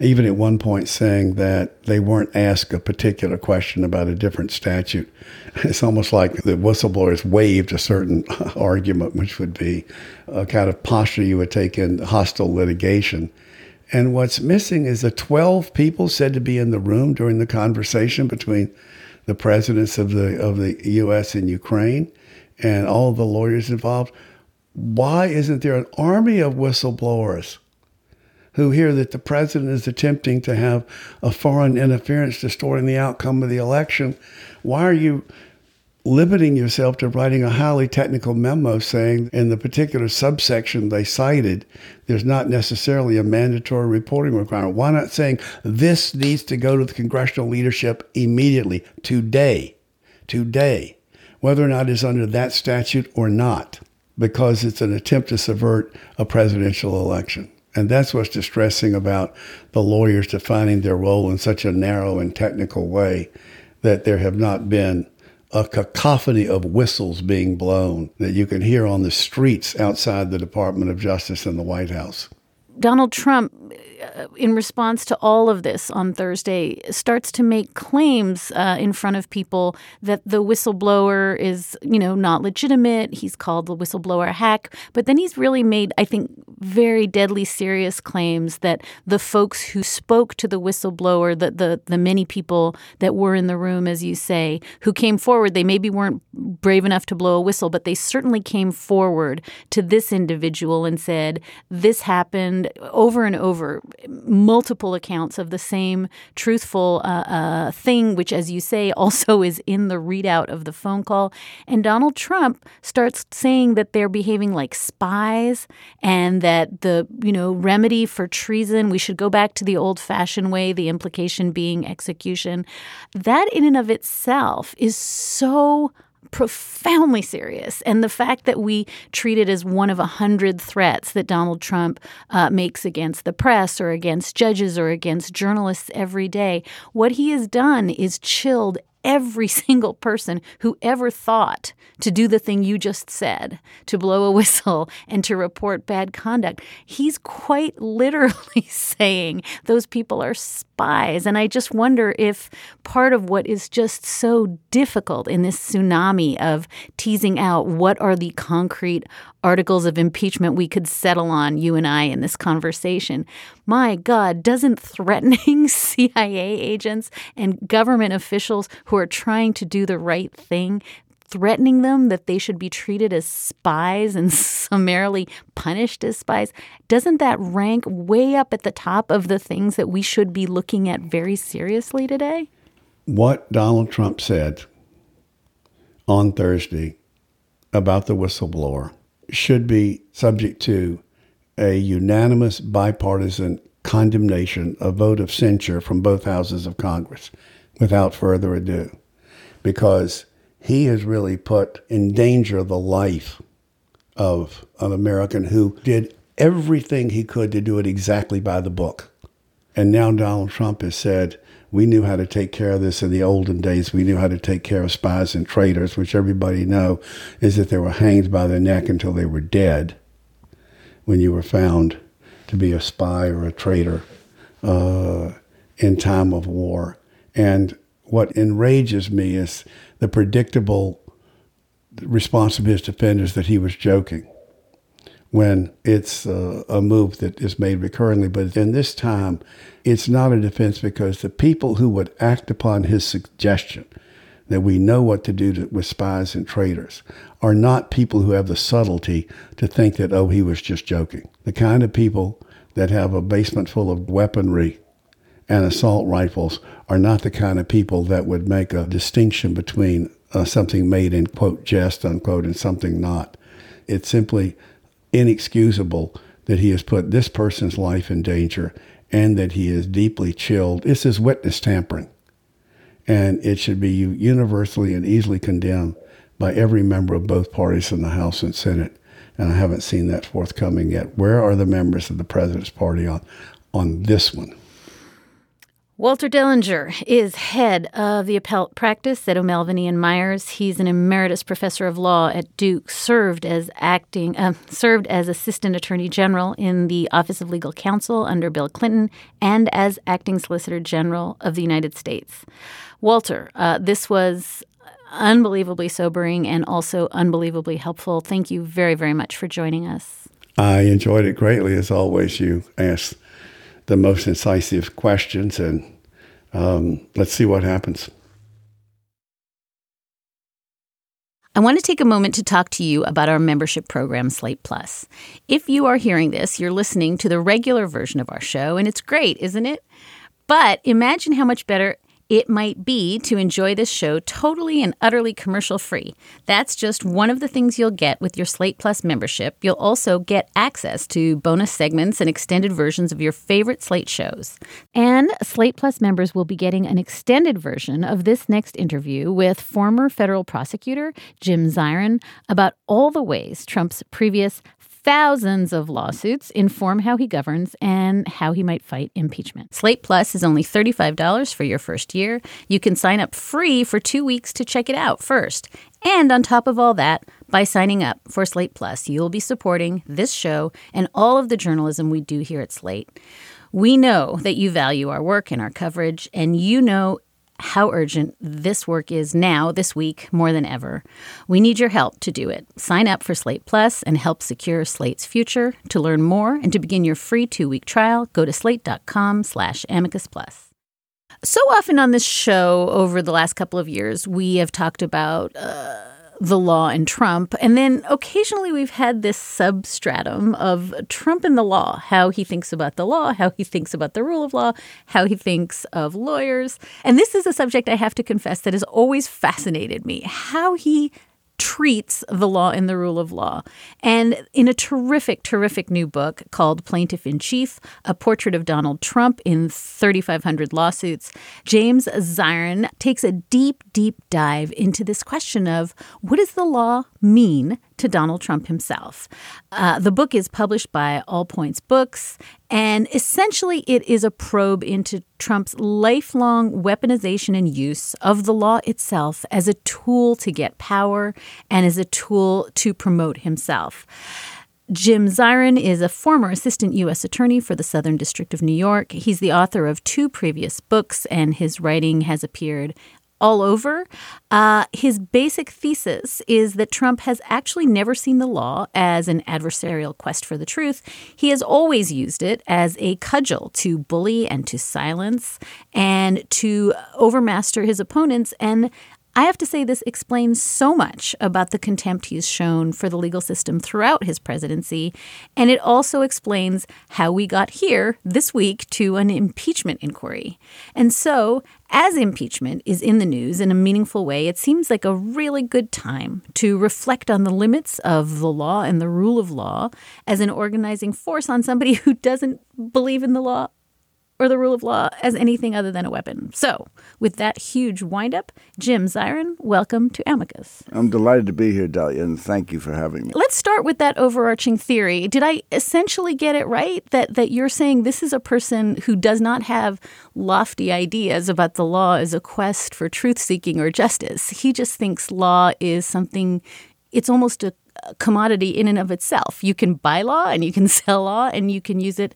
[SPEAKER 1] even at one point saying that they weren't asked a particular question about a different statute. [LAUGHS] It's almost like the whistleblowers waived a certain [LAUGHS] argument, which would be a kind of posture you would take in hostile litigation. And what's missing is the 12 people said to be in the room during the conversation between the presidents of the of the U.S. and Ukraine, and all the lawyers involved. Why isn't there an army of whistleblowers who hear that the president is attempting to have a foreign interference distorting the outcome of the election? Why are you limiting yourself to writing a highly technical memo saying in the particular subsection they cited, there's not necessarily a mandatory reporting requirement. Why not saying this needs to go to the congressional leadership immediately, today, today, whether or not it's under that statute or not, because it's an attempt to subvert a presidential election. And that's what's distressing about the lawyers defining their role in such a narrow and technical way that there have not been a cacophony of whistles being blown that you can hear on the streets outside the Department of Justice and the White House.
[SPEAKER 3] Donald Trump, in response to all of this on Thursday, starts to make claims uh, in front of people that the whistleblower is, you know, not legitimate. He's called the whistleblower hack. But then he's really made, I think, very deadly serious claims that the folks who spoke to the whistleblower, the, the, the many people that were in the room, as you say, who came forward, they maybe weren't brave enough to blow a whistle, but they certainly came forward to this individual and said, This happened over and over, multiple accounts of the same truthful uh, uh, thing, which, as you say, [LAUGHS] also is in the readout of the phone call. And Donald Trump starts saying that they're behaving like spies and that the, you know, remedy for treason, we should go back to the old fashioned way, the implication being execution. That in and of itself is so profoundly serious. And the fact that we treat it as one of a hundred threats that Donald Trump uh, makes against the press or against judges or against journalists every day, what he has done is chilled every [LAUGHS] single person who ever thought to do the thing you just said, to blow a [LAUGHS] whistle and to report bad conduct. He's quite literally [LAUGHS] saying those people are spies. And I just wonder if part of what is just so difficult in this tsunami of teasing out what are the concrete articles of impeachment we could settle on, you and I, in this conversation. My God, doesn't threatening [LAUGHS] CIA agents and government officials who are trying to do the right thing threatening them that they should be treated as spies and [LAUGHS] summarily punished as spies, doesn't that rank way up at the top of the things that we should be looking at very seriously today?
[SPEAKER 1] What Donald Trump said on Thursday about the whistleblower should be subject to a unanimous bipartisan condemnation, a vote of censure from both houses of Congress without further ado, because he has really put in danger the life of an American who did everything he could to do it exactly by the book. And now Donald Trump has said, we knew how to take care of this in the olden days. We knew how to take care of spies and traitors, which everybody know is that they were hanged by the neck until they were dead when you were found to be a spy or a traitor uh, in time of war. And what enrages me is the predictable response of his defenders that he was joking when it's uh, a move that is made recurrently. But in this time, it's not a defense because the people who would act upon his suggestion that we know what to do to, with spies and traitors are not people who have the subtlety to think that, oh, he was just joking. The kind of people that have a basement full of weaponry and assault rifles are not the kind of people that would make a distinction between uh, something made in quote jest unquote and something not. It's simply inexcusable that he has put this person's life in danger and that he is deeply chilled. This is witness tampering. And it should be universally and easily condemned by every member of both parties in the House and Senate. And I haven't seen that forthcoming yet. Where are the members of the president's party on, on this one?
[SPEAKER 3] Walter Dellinger is head of the appellate practice at O'Melveny and Myers. He's an emeritus professor of law at Duke. Served as acting, uh, served as assistant attorney general in the Office of Legal Counsel under Bill Clinton, and as acting solicitor general of the United States. Walter, uh, this was unbelievably sobering and also unbelievably helpful. Thank you very, very much for joining us.
[SPEAKER 1] I enjoyed it greatly, as always. You asked the most incisive questions, and um, let's see what happens.
[SPEAKER 3] I want to take a moment to talk to you about our membership program, Slate Plus. If you are hearing this, you're listening to the regular version of our show, and it's great, isn't it? But imagine how much better it might be to enjoy this show totally and utterly commercial free. That's just one of the things you'll get with your Slate Plus membership. You'll also get access to bonus segments and extended versions of your favorite Slate shows. And Slate Plus members will be getting an extended version of this next interview with former federal prosecutor Jim Zirin about all the ways Trump's previous thousands of lawsuits inform how he governs and how he might fight impeachment. Slate Plus is only $35 for your first year. You can sign up free for two weeks to check it out first. And on top of all that, by signing up for Slate Plus, you'll be supporting this show and all of the journalism we do here at Slate. We know that you value our work and our coverage, and you know how urgent this work is now, this week, more than ever. We need your help to do it. Sign up for Slate Plus and help secure Slate's future. To learn more and to begin your free two-week trial, go to slate.com slash amicus plus. So often on this show over the last couple of years, we have talked about... Uh, the law and Trump. And then occasionally we've had this substratum of Trump and the law, how he thinks about the law, how he thinks about the rule of law, how he thinks of lawyers. And this is a subject I have to confess that has always fascinated me how he treats the law and the rule of law. And in a terrific, terrific new book called Plaintiff in Chief A Portrait of Donald Trump in 3,500 Lawsuits, James Zirin takes a deep, deep dive into this question of what does the law mean to Donald Trump himself? Uh, the book is published by All Points Books, and essentially it is a probe into Trump's lifelong weaponization and use of the law itself as a tool to get power and as a tool to promote himself. Jim Zirin is a former assistant U.S. attorney for the Southern District of New York. He's the author of two previous books, and his writing has appeared all over. Uh, his basic thesis is that Trump has actually never seen the law as an adversarial quest for the truth. He has always used it as a cudgel to bully and to silence and to overmaster his opponents and I have to say, this explains so much about the contempt he's shown for the legal system throughout his presidency. And it also explains how we got here this week to an impeachment inquiry. And so, as impeachment is in the news in a meaningful way, it seems like a really good time to reflect on the limits of the law and the rule of law as an organizing force on somebody [LAUGHS] who doesn't believe in the law or the rule of law as anything other than a weapon. So, with that huge windup, Jim Zirin, welcome to Amicus.
[SPEAKER 2] I'm delighted to be here, Dahlia, and thank you for having me.
[SPEAKER 3] Let's start with that overarching theory. Did I essentially get it right that that you're saying this is a person who does not have lofty ideas about the law as a quest for truth seeking or justice? He just thinks law is something it's almost a commodity in and of itself. You can buy law and you can [LAUGHS] sell law and you can use it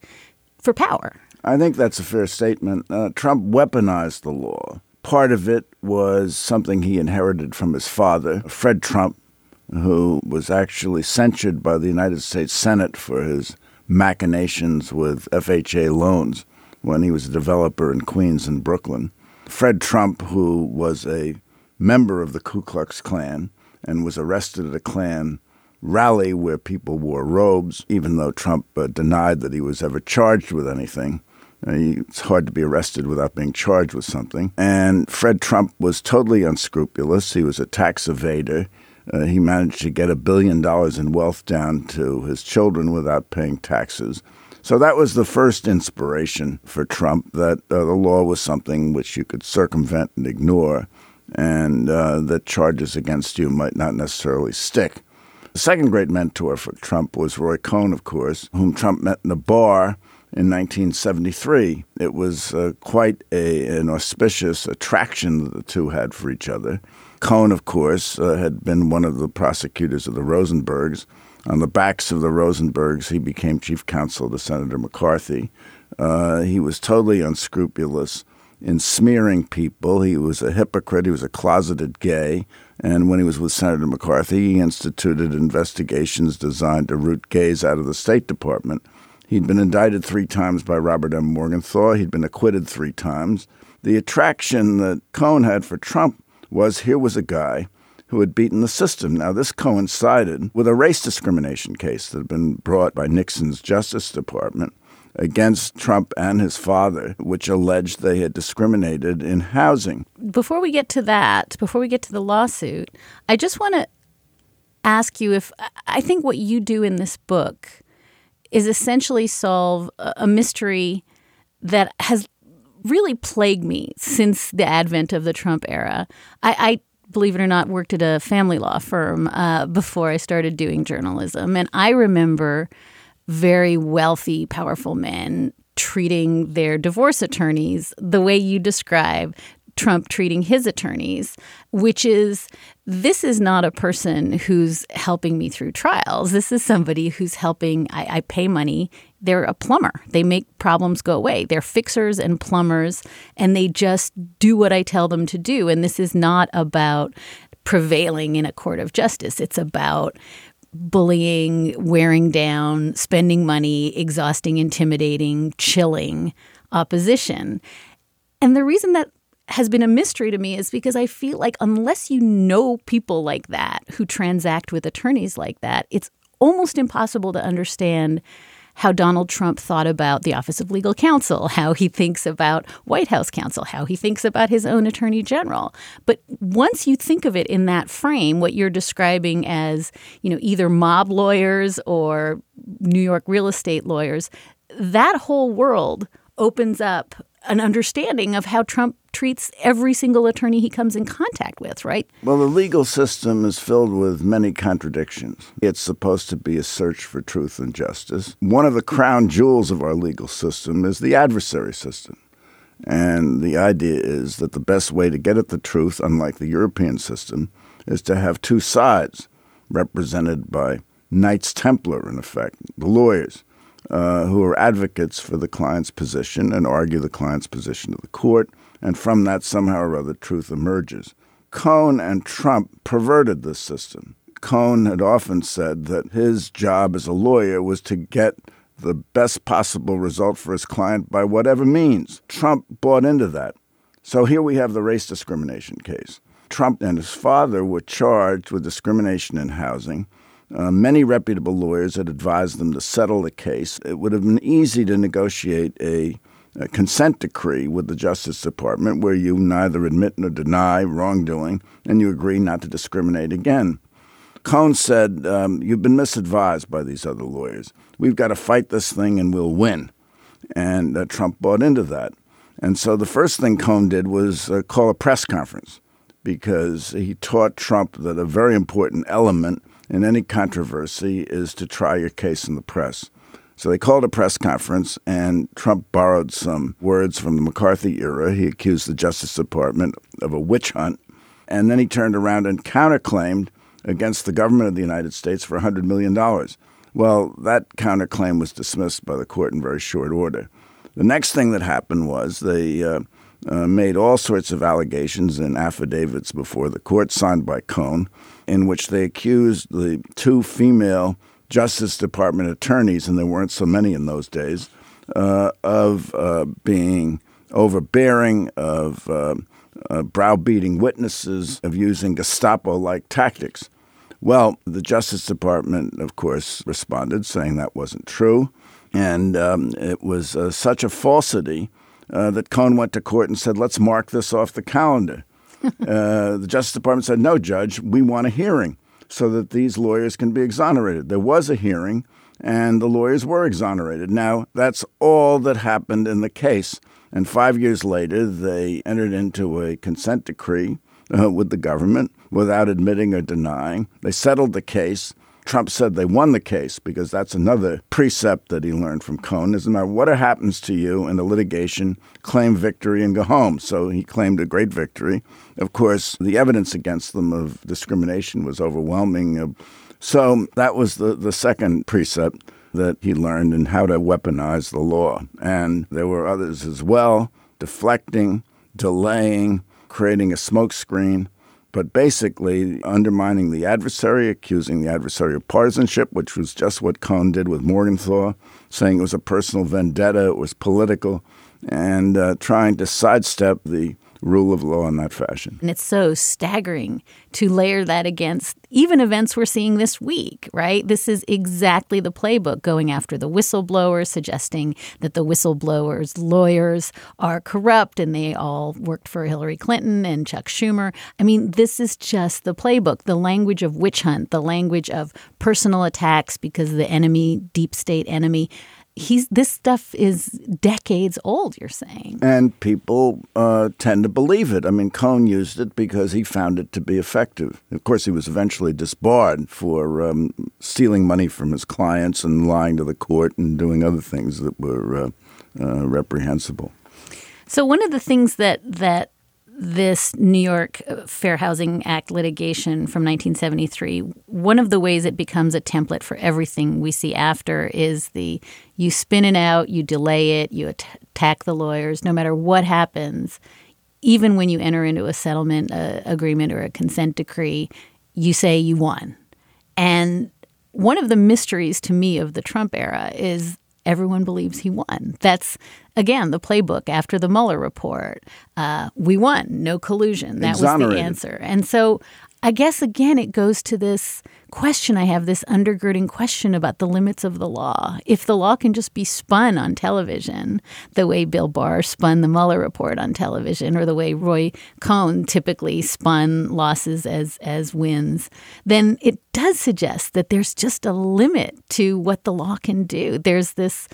[SPEAKER 3] for power.
[SPEAKER 2] I think that's a fair statement. Uh, Trump weaponized the law. Part of it was something he inherited from his father, Fred Trump, who was actually censured by the United States Senate for his machinations with FHA loans when he was a developer in Queens and Brooklyn. Fred Trump, who was a member of the Ku Klux Klan and was arrested at a Klan rally where people wore robes, even though Trump uh, denied that he was ever charged with anything. Uh, it's hard to be arrested without being charged with something. And Fred Trump was totally unscrupulous. He was a tax evader. Uh, he managed to get a billion dollars in wealth down to his children without paying taxes. So that was the first inspiration for Trump that uh, the law was something which you could circumvent and ignore, and uh, that charges against you might not necessarily stick. The second great mentor for Trump was Roy Cohn, of course, whom Trump met in a bar in 1973. It was uh, quite a, an auspicious attraction that the two had for each other. Cohn, of course, uh, had been one of the prosecutors of the Rosenbergs. On the backs of the Rosenbergs, he became chief counsel to Senator McCarthy. Uh, he was totally unscrupulous in smearing people. He was a hypocrite. He was a closeted gay. And when he was with Senator McCarthy, he instituted investigations designed to root gays out of the State Department. He'd been indicted three times by Robert M. Morgenthau. He'd been acquitted three times. The attraction that Cohn had for Trump was here was a guy who had beaten the system. Now, this coincided with a race discrimination case that had been brought by Nixon's Justice Department against Trump and his father, which alleged they had discriminated in housing.
[SPEAKER 3] Before we get to that, before we get to the lawsuit, I just want to ask you if I think what you do in this book is essentially solve a mystery that has really plagued me since the advent of the Trump era. I, I believe it or not, worked at a family law firm uh, before I started doing journalism. And I remember very wealthy, powerful men treating their divorce attorneys the way you describe Trump treating his attorneys, which is this is not a person who's helping me through trials. This is somebody who's helping. I, I, pay money. They're a plumber. They make problems go away. They're fixers and plumbers, and they just do what I tell them to do. And this is not about prevailing in a court of justice. It's about bullying, wearing down, spending money, exhausting, intimidating, chilling opposition. And the reason that has been a mystery to me is because I feel like unless you know people like that who transact with attorneys like that, it's almost impossible to understand how Donald Trump thought about the Office of Legal Counsel, how he thinks about White House counsel, how he thinks about his own attorney general. But once you think of it in that frame, what you're describing as, you know, either mob lawyers or New York real estate lawyers, that whole world opens up an understanding of how Trump treats every single attorney he comes in contact with, right?
[SPEAKER 2] Well, the legal system is filled with many contradictions. It's supposed to be a search for truth and justice. One of the crown jewels of our legal system is the adversary system. And the idea is that the best way to get at the truth, unlike the European system, is to have two sides represented by Knights Templar, in effect, the lawyers. Uh, who are advocates for the client's position and argue the client's position to the court, and from that, somehow or other, truth emerges. Cohn and Trump perverted this system. Cohn had often said that his job as a lawyer was to get the best possible result for his client by whatever means. Trump bought into that. So here we have the race discrimination case. Trump and his father were charged with discrimination in housing. Uh, many reputable lawyers had advised them to settle the case. It would have been easy to negotiate a, a, consent decree with the Justice Department where you neither admit nor deny wrongdoing and you agree not to discriminate again. Cohn said, um, You've been misadvised by these other lawyers. We've got to fight this thing and we'll win. And uh, Trump bought into that. And so the first thing Cohn did was uh, call a press conference because he taught Trump that a very important element in any controversy is to try your case in the press. So they called a press conference, and Trump borrowed some words from the McCarthy era. He accused the Justice Department of a witch hunt, and then he turned around and counterclaimed against the government of the United States for $100 million. Well, that counterclaim was dismissed by the court in very short order. The next thing that happened was they uh, uh, made all sorts of allegations and affidavits before the court, signed by Cohn, in which they accused the two female Justice Department attorneys, and there weren't so many in those days, uh, of uh, being overbearing, of uh, uh, browbeating witnesses, of using Gestapo like tactics. Well, the Justice Department, of course, responded saying that wasn't true. And um, it was uh, such a falsity uh, that Cohn went to court and said, let's mark this off the calendar. Uh, the Justice Department said, no, Judge, we want a hearing so that these lawyers can be exonerated. There was a hearing, and the lawyers were exonerated. Now, that's all that happened in the case. And five years later, they entered into a consent decree uh, with the government without admitting or denying. They settled the case. Trump said they won the case because that's another precept that he learned from Cohn. Doesn't matter what happens to you in the litigation, claim victory and go home. So he claimed a great victory. Of course, the evidence against them of discrimination was overwhelming. So that was the, the second precept that he learned in how to weaponize the law. And there were others as well deflecting, delaying, creating a smokescreen but basically undermining the adversary, accusing the adversary of partisanship, which was just what Cohn did with Morgenthau, saying it was a personal vendetta, it was political, and uh, trying to sidestep the rule of law in that fashion.
[SPEAKER 3] And it's so staggering to layer that against even events we're seeing this week, right? This is exactly the playbook going after the whistleblowers, suggesting that the whistleblowers' lawyers are corrupt and they all worked for Hillary Clinton and Chuck Schumer. I mean, this is just the playbook, the language of witch hunt, the language of personal attacks because the enemy, deep state enemy, he's this stuff is decades old. You're saying,
[SPEAKER 2] and people uh, tend to believe it. I mean, Cohn used it because he found it to be effective. Of course, he was eventually disbarred for um, stealing money from his clients and lying to the court and doing other things that were uh, uh, reprehensible.
[SPEAKER 3] So one of the things that that this New York Fair Housing Act litigation from 1973, one of the ways it becomes a template for everything we see after is the you spin it out, you delay it, you attack the lawyers, no matter what happens. Even when you enter into a settlement uh, agreement or a consent decree, you say you won. And one of the mysteries to me of the Trump era is everyone believes he won. That's, again, the playbook after the Mueller report. Uh, we won, no collusion. That was the answer. And so I guess again, it goes to this question I have this undergirding question about the limits of the law. If the law can just be spun on television, the way Bill Barr spun the Mueller report on television, or the way Roy Cohn typically spun losses as, as wins, then it does suggest that there's just a limit to what the law can do. There's this,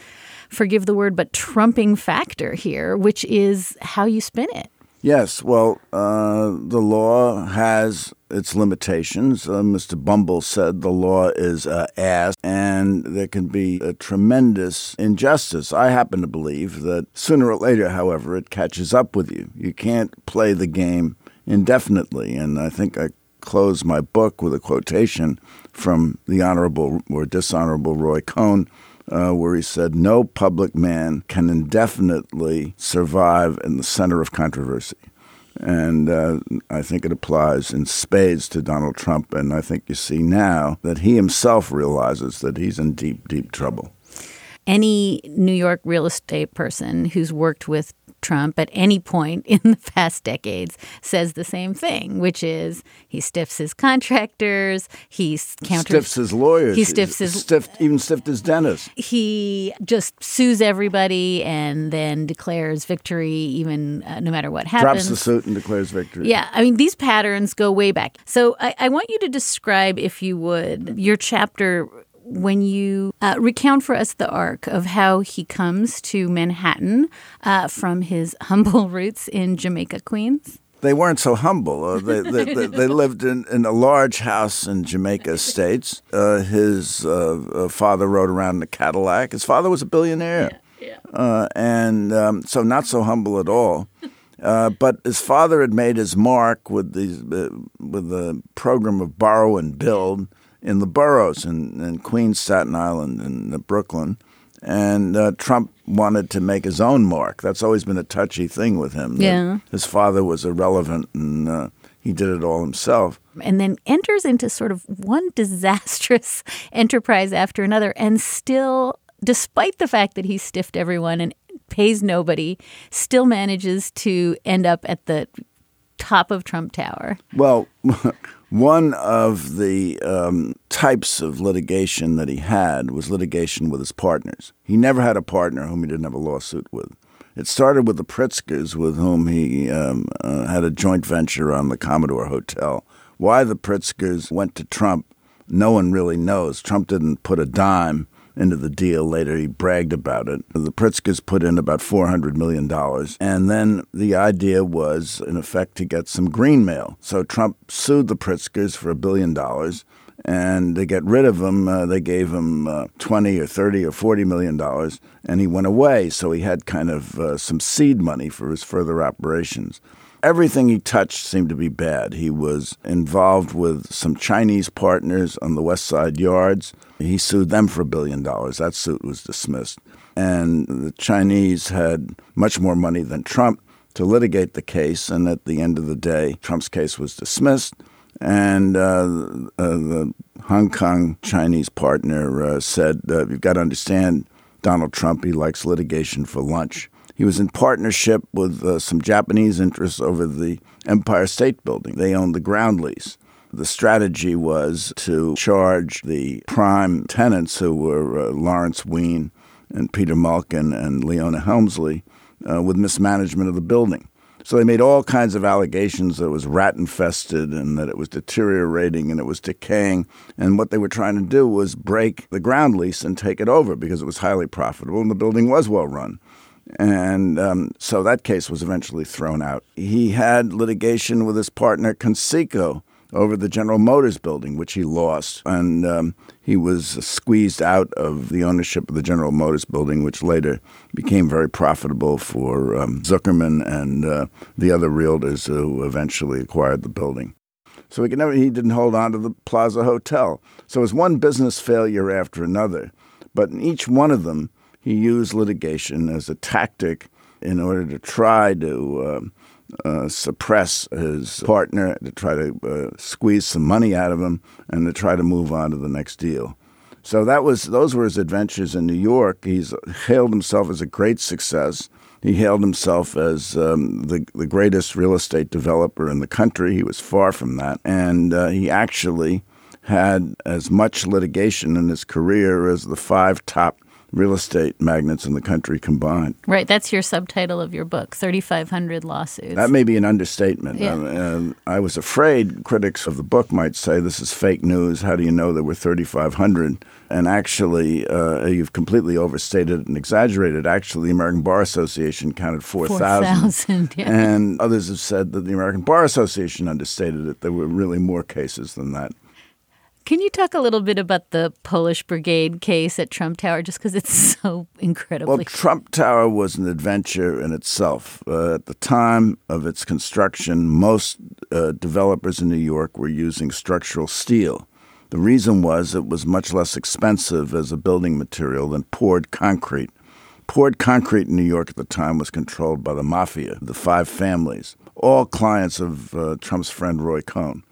[SPEAKER 3] forgive the word, but trumping factor here, which is how you spin it.
[SPEAKER 2] Yes, well, uh, the law has its limitations. Uh, Mr. Bumble said the law is uh, ass, and there can be a tremendous injustice. I happen to believe that sooner or later, however, it catches up with you. You can't play the game indefinitely, and I think I close my book with a quotation from the Honorable or Dishonorable Roy Cohn uh, where he said, No public man can indefinitely survive in the center of controversy. And uh, I think it applies in spades to Donald Trump. And I think you see now that he himself realizes that he's in deep, deep trouble.
[SPEAKER 3] Any New York real estate person who's worked with Trump at any point [LAUGHS] in the past decades says the same thing, which is he stiffs his contractors, he counters,
[SPEAKER 2] stiffs his lawyers,
[SPEAKER 3] he stiffs his
[SPEAKER 2] stiffed, even stiffed his dentist.
[SPEAKER 3] He just sues everybody and then declares victory, even uh, no matter what happens.
[SPEAKER 2] Drops the suit and declares victory.
[SPEAKER 3] Yeah, I mean these patterns go way back. So I, I want you to describe, if you would, your chapter when you uh, recount for us the arc of how he comes to Manhattan uh, from his [LAUGHS] humble roots in Jamaica, Queens?
[SPEAKER 2] They weren't so humble. Uh, they, they, they, they, [LAUGHS] lived in, in a large house in Jamaica Estates. Uh, his uh, uh, father rode around in a Cadillac. His father was a billionaire. Yeah, yeah. and um, so not so humble at all. Uh, but his father had made his mark with these uh, with the program of borrow and build, in the boroughs in, in Queens, Staten Island, and Brooklyn. And uh, Trump wanted to make his own mark. That's always been a touchy thing with him.
[SPEAKER 3] Yeah.
[SPEAKER 2] His father was irrelevant and uh, he did it all himself.
[SPEAKER 3] And then enters into sort of one disastrous [LAUGHS] enterprise after another and still, despite the fact that he stiffed everyone and pays nobody, still manages to end up at the top of Trump Tower.
[SPEAKER 2] Well, [LAUGHS] One of the um, types of litigation that he had was litigation with his partners. He never had a partner whom he didn't have a lawsuit with. It started with the Pritzkers, with whom he um, uh, had a joint venture on the Commodore Hotel. Why the Pritzkers went to Trump, no one really knows. Trump didn't put a dime into the deal. Later, he bragged about it. The Pritzkers put in about $400 million. And then the idea was, in effect, to get some green mail. So Trump sued the Pritzkers for a billion dollars. And to get rid of him, uh, they gave him uh, 20 or 30 or 40 million dollars, and he went away. So he had kind of uh, some seed money for his further operations everything he touched seemed to be bad. He was involved with some Chinese partners on the West Side Yards. He sued them for a billion dollars. That suit was dismissed. And the Chinese had much more money than Trump to litigate the case. And at the end of the day, Trump's case was dismissed. And uh, uh, the Hong Kong Chinese partner uh, said, uh, You've got to understand Donald Trump, he likes litigation for lunch. He was in partnership with uh, some Japanese interests over the Empire State Building. They owned the ground lease. The strategy was to charge the prime tenants, who were uh, Lawrence Wien and Peter Malkin and Leona Helmsley, uh, with mismanagement of the building. So they made all kinds of allegations that it was rat infested and that it was deteriorating and it was decaying. And what they were trying to do was break the ground lease and take it over because it was highly profitable and the building was well run. And um, so that case was eventually thrown out. He had litigation with his partner Conseco over the General Motors building, which he lost. And um, he was squeezed out of the ownership of the General Motors building, which later became very profitable for um, Zuckerman and uh, the other realtors who eventually acquired the building. So he, never, he didn't hold on to the Plaza Hotel. So it was one business failure after another. But in each one of them, he used litigation as a tactic in order to try to uh, uh, suppress his partner, to try to uh, squeeze some money out of him, and to try to move on to the next deal. So that was those were his adventures in New York. He's hailed himself as a great success. He hailed himself as um, the, the greatest real estate developer in the country. He was far from that. And uh, he actually had as much litigation in his career as the five top real estate magnates in the country combined.
[SPEAKER 3] Right. That's your subtitle of your book 3,500 lawsuits.
[SPEAKER 2] That may be an understatement.
[SPEAKER 3] Yeah.
[SPEAKER 2] Um, I was afraid critics of the book might say this is fake news. How do you know there were 3,500? And actually, uh, you've completely overstated and exaggerated. Actually, the American Bar Association counted 4,000.
[SPEAKER 3] 4,000, yeah.
[SPEAKER 2] And others have said that the American Bar Association understated it. There were really more cases than that.
[SPEAKER 3] Can you talk a little bit about the Polish Brigade case at Trump Tower, just because it's [LAUGHS] so incredibly.
[SPEAKER 2] Well, Trump Tower was an adventure in itself. Uh, at the time of its construction, most uh, developers in New York were using structural steel. The reason was it was much less expensive as a building material than poured concrete. Poured concrete in New York at the time was controlled by the mafia, the five families, all clients of uh, Trump's friend Roy Cohn.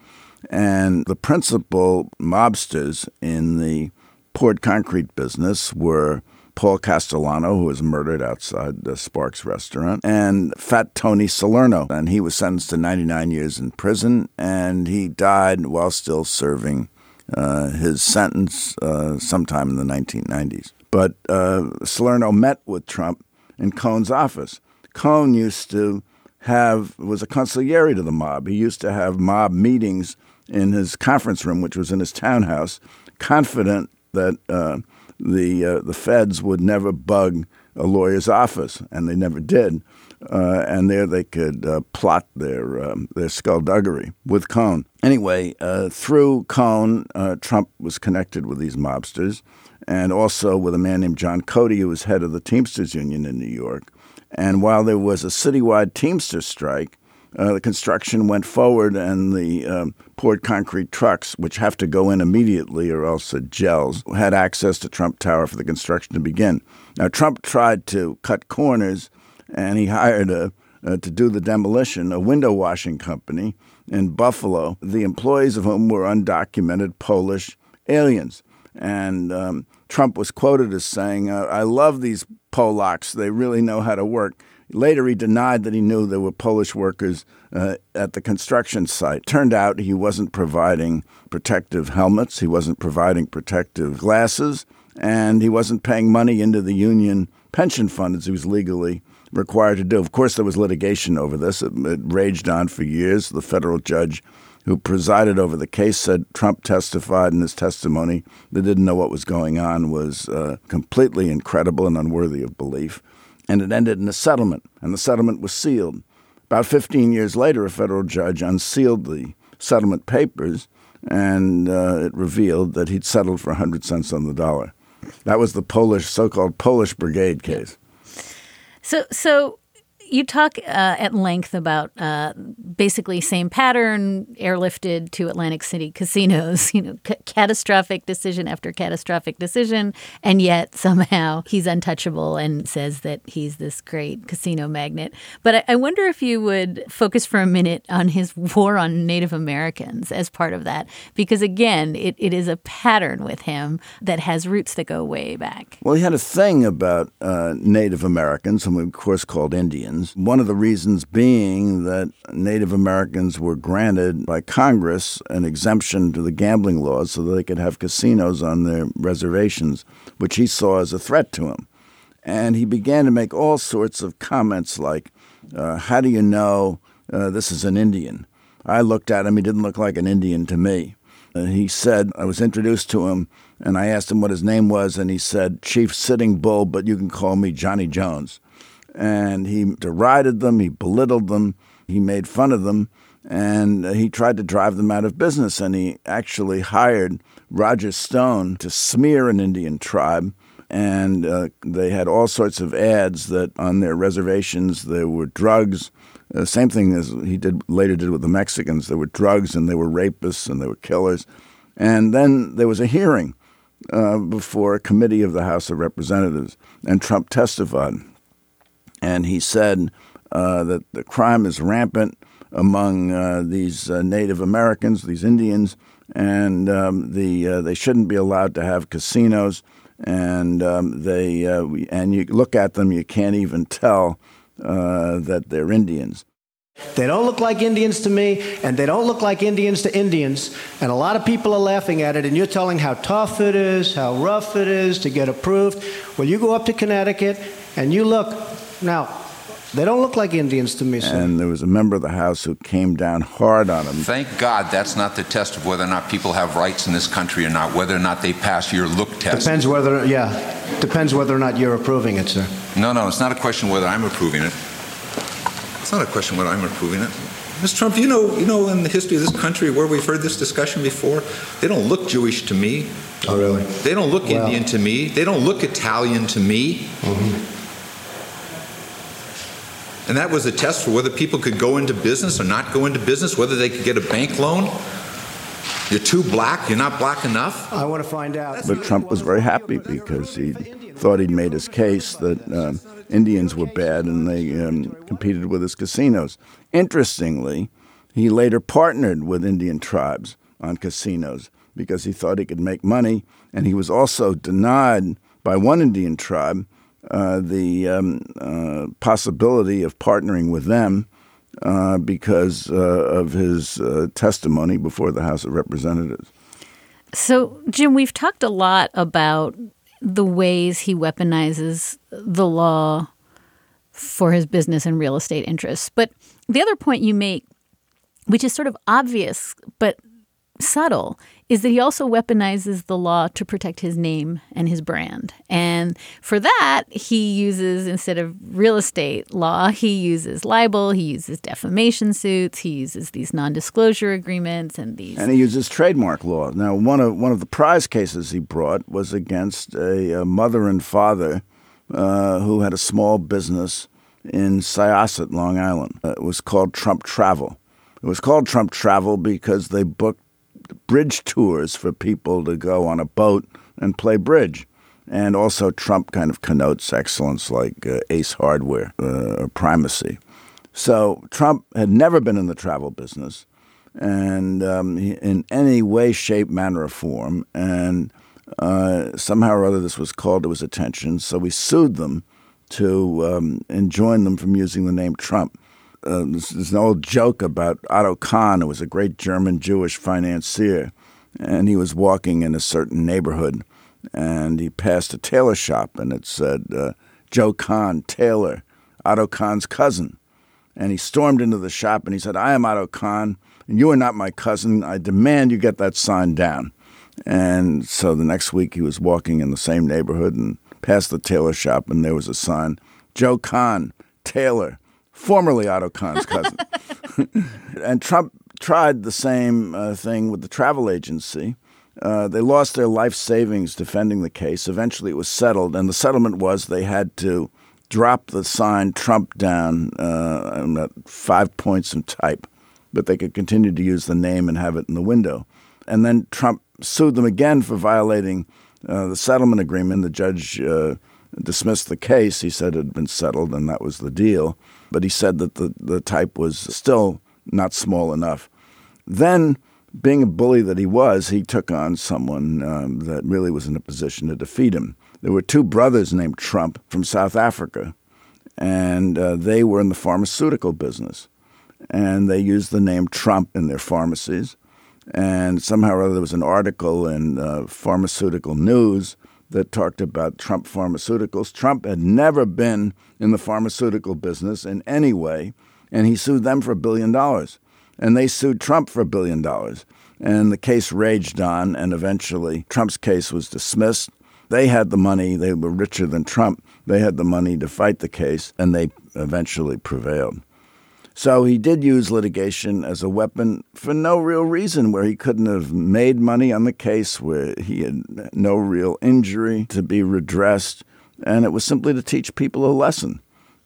[SPEAKER 2] And the principal mobsters in the poured concrete business were Paul Castellano, who was murdered outside the Sparks restaurant, and Fat Tony Salerno. And he was sentenced to 99 years in prison, and he died while still serving uh, his sentence uh, sometime in the 1990s. But uh, Salerno met with Trump in Cohn's office. Cohn used to have was a consigliere to the mob. He used to have mob meetings in his conference room, which was in his townhouse, confident that uh, the uh, the feds would never bug a lawyer's office, and they never did. Uh, and there they could uh, plot their um, their skullduggery with Cohn. Anyway, uh, through Cohn, uh, Trump was connected with these mobsters, and also with a man named John Cody, who was head of the Teamsters Union in New York. And while there was a citywide Teamsters strike, uh, the construction went forward, and the um, poured concrete trucks, which have to go in immediately or else it gels, had access to Trump Tower for the construction to begin. Now, Trump tried to cut corners, and he hired a, uh, to do the demolition a window washing company in Buffalo, the employees of whom were undocumented Polish aliens. And um, Trump was quoted as saying, I love these Polacks. They really know how to work. Later, he denied that he knew there were Polish workers uh, at the construction site. Turned out he wasn't providing protective helmets, he wasn't providing protective glasses, and he wasn't paying money into the union pension fund as he was legally required to do. Of course, there was litigation over this. It, it raged on for years. The federal judge who presided over the case said Trump testified in his testimony that didn't know what was going on was uh, completely incredible and unworthy of belief and it ended in a settlement, and the settlement was sealed. About 15 years later, a federal judge unsealed the settlement papers, and uh, it revealed that he'd settled for 100 cents on the dollar. That was the Polish, so-called Polish Brigade case.
[SPEAKER 3] So, so you talk uh, at length about uh, basically same pattern airlifted to Atlantic City casinos. [LAUGHS] You know, c- catastrophic decision after catastrophic decision, and yet somehow he's untouchable and says that he's this great casino magnet. But I, I wonder if you would focus for a minute on his war on Native Americans as part of that, because again, it, it is a pattern with him that has roots that go way back.
[SPEAKER 2] Well, he had a thing about uh, Native Americans, whom we, of course, called Indians. One of the reasons being that Native Americans were granted by Congress an exemption to the gambling laws so that they could have casinos on their reservations, which he saw as a threat to him. And he began to make all sorts of comments like, uh, How do you know uh, this is an Indian? I looked at him, he didn't look like an Indian to me. Uh, he said, I was introduced to him and I asked him what his name was, and he said, Chief Sitting Bull, but you can call me Johnny Jones. And he derided them, he belittled them, he made fun of them, and he tried to drive them out of business. And he actually hired Roger Stone to smear an Indian tribe. And uh, they had all sorts of ads that on their reservations there were drugs. Uh, same thing as he did later did with the Mexicans. There were drugs and there were rapists and there were killers. And then there was a hearing uh, before a committee of the House of Representatives, and Trump testified. And he said uh, that the crime is rampant among uh, these uh, Native Americans, these Indians, and um, the uh, they shouldn't be allowed to have casinos. And um, they uh, we, and you look at them, you can't even tell uh, that they're Indians.
[SPEAKER 6] They don't look like Indians to me, and they don't look like Indians to Indians. And a lot of people are laughing at it, and you're telling how tough it is, how rough it is to get approved. Well, you go up to Connecticut and you look. Now, they don't look like Indians to me, sir.
[SPEAKER 2] And there was a member of the House who came down hard on him.
[SPEAKER 7] Thank God that's not the test of whether or not people have rights in this country or not, whether or not they pass your look test.
[SPEAKER 6] Depends whether, yeah, depends whether or not you're approving it, sir.
[SPEAKER 7] No, no, it's not a question whether I'm approving it. It's not a question whether I'm approving it. Mr. Trump, you know, you know, in the history of this country where we've heard this discussion before, they don't look Jewish to me.
[SPEAKER 6] Oh, really?
[SPEAKER 7] They don't look
[SPEAKER 6] Well-
[SPEAKER 7] Indian to me. They don't look Italian to me. Mm-hmm. And that was a test for whether people could go into business or not go into business, whether they could get a bank loan. You're too black. You're not black enough.
[SPEAKER 6] I want to find out.
[SPEAKER 2] But Trump was very happy because he thought he'd made his case that uh, Indians were bad and they um, competed with his casinos. Interestingly, he later partnered with Indian tribes on casinos because he thought he could make money, and he was also denied by one Indian tribe uh, the um, uh, possibility of partnering with them uh, because uh, of his uh, testimony before the House of Representatives.
[SPEAKER 3] So, Jim, we've talked a lot about the ways he weaponizes the law for his business and real estate interests. But the other point you make, which is sort of obvious but subtle, is that he also weaponizes the law to protect his name and his brand. And for that, he uses, instead of real estate law, he uses libel, he uses defamation suits, he uses these non disclosure agreements and these.
[SPEAKER 2] And he uses trademark law. Now, one of one of the prize cases he brought was against a, a mother and father uh, who had a small business in Syosset, Long Island. Uh, it was called Trump Travel. It was called Trump Travel because they booked bridge tours for people to go on a boat and play bridge. And also, Trump kind of connotes excellence like uh, Ace Hardware, uh, primacy. So, Trump had never been in the travel business and um, in any way, shape, manner, or form. And uh, somehow or other, this was called to his attention. So we sued them to um, enjoin them from using the name Trump. Uh, there's, an old joke about Otto Kahn, who was a great German Jewish financier, and he was walking in a certain neighborhood, and he passed a tailor shop, and it said uh, Joe Kahn, tailor, Otto Kahn's cousin. And he stormed into the shop and he said, I am Otto Kahn, and you are not my cousin. I demand you get that sign down. And so the next week he was walking in the same neighborhood and passed the tailor shop, and there was a sign Joe Kahn, tailor, formerly Otto Kahn's cousin. [LAUGHS] and Trump tried the same uh, thing with the travel agency. Uh, they lost their life savings defending the case. Eventually, it was settled, and the settlement was they had to drop the sign Trump down uh, five points in type, but they could continue to use the name and have it in the window. And then Trump sued them again for violating uh, the settlement agreement. The judge uh, dismissed the case. He said it had been settled and that was the deal. But he said that the, the type was still not small enough. Then, being a bully that he was, he took on someone um, that really was in a position to defeat him. There were two brothers named Trump from South Africa, and uh, they were in the pharmaceutical business. And they used the name Trump in their pharmacies. And somehow or other, there was an article in uh, Pharmaceutical News that talked about Trump Pharmaceuticals. Trump had never been in the pharmaceutical business in any way, and he sued them for a billion dollars. And they sued Trump for a billion dollars. And the case raged on, and eventually Trump's case was dismissed. They had the money, they were richer than Trump. They had the money to fight the case, and they eventually prevailed. So he did use litigation as a weapon for no real reason, where he couldn't have made money on the case, where he had no real injury to be redressed, and it was simply to teach people a lesson,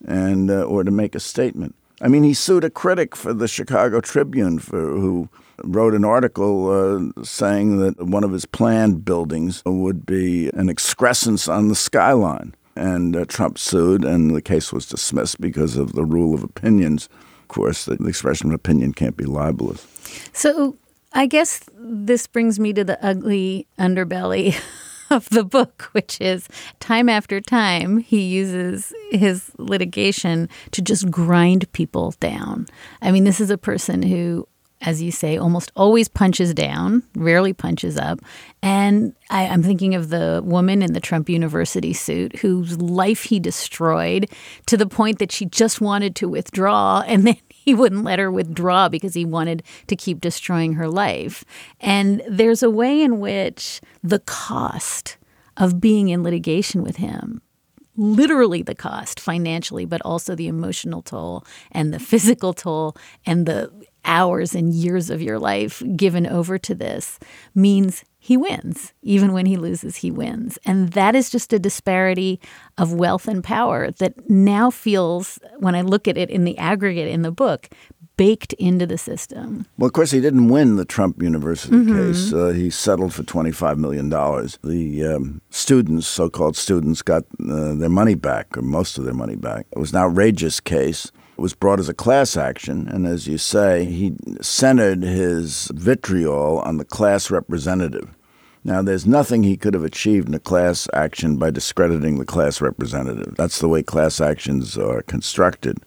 [SPEAKER 2] and uh, or to make a statement. I mean, he sued a critic for the Chicago Tribune for who wrote an article uh, saying that one of his planned buildings would be an excrescence on the skyline. And uh, Trump sued, and the case was dismissed because of the rule of opinions. Of course, the, expression of opinion can't be libelous.
[SPEAKER 3] So I guess this brings me to the ugly underbelly [LAUGHS] of the book, which is time after time he uses his litigation to just grind people down. I mean, this is a person who as you say, almost always punches down, rarely punches up. And I, am thinking of the woman in the Trump University suit whose life he destroyed to the point that she just wanted to withdraw. [LAUGHS] And then he wouldn't let her withdraw because he wanted to keep destroying her life. And there's a way in which the cost of being in litigation with him literally the cost financially, but also the emotional toll and the physical toll and the hours and years of your life given over to this means he wins. Even when he loses, he wins. And that is just a disparity of wealth and power that now feels, when I look at it in the aggregate in the book, baked into the system.
[SPEAKER 2] Well, of course, he didn't win the Trump University mm-hmm. case. Uh, he settled for $25 million. The um, students, so called students, got uh, their money back, or most of their money back. It was an outrageous case. Was brought as a class action, and as you say, he centered his vitriol on the class representative. Now, there's nothing he could have achieved in a class action by discrediting the class representative. That's the way class actions are constructed.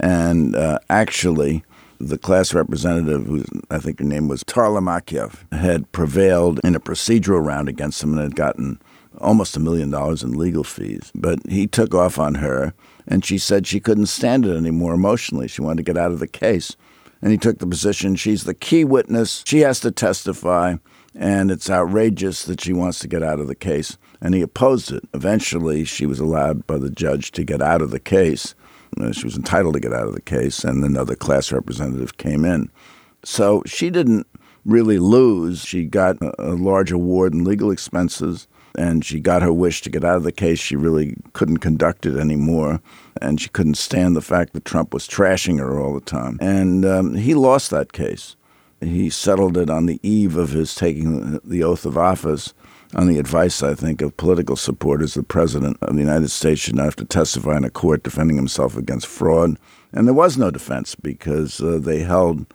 [SPEAKER 2] And uh, actually, the class representative, who I think her name was Tarla Makaeff, had prevailed in a procedural round against him and had gotten almost a million dollars in legal fees. But he took off on her and she said she couldn't stand it anymore emotionally. She wanted to get out of the case. And he took the position she's the key witness, she has to testify, and it's outrageous that she wants to get out of the case. And he opposed it. Eventually, she was allowed by the judge to get out of the case. She was entitled to get out of the case, and another class representative came in. So she didn't really lose. She got a large award in legal expenses and she got her wish to get out of the case. She really couldn't conduct it anymore, and she couldn't stand the fact that Trump was trashing her all the time. And um, he lost that case. He settled it on the eve of his taking the oath of office on the advice, I think, of political supporters. The President of the United States should not have to testify in a court defending himself against fraud. And there was no defense because uh, they held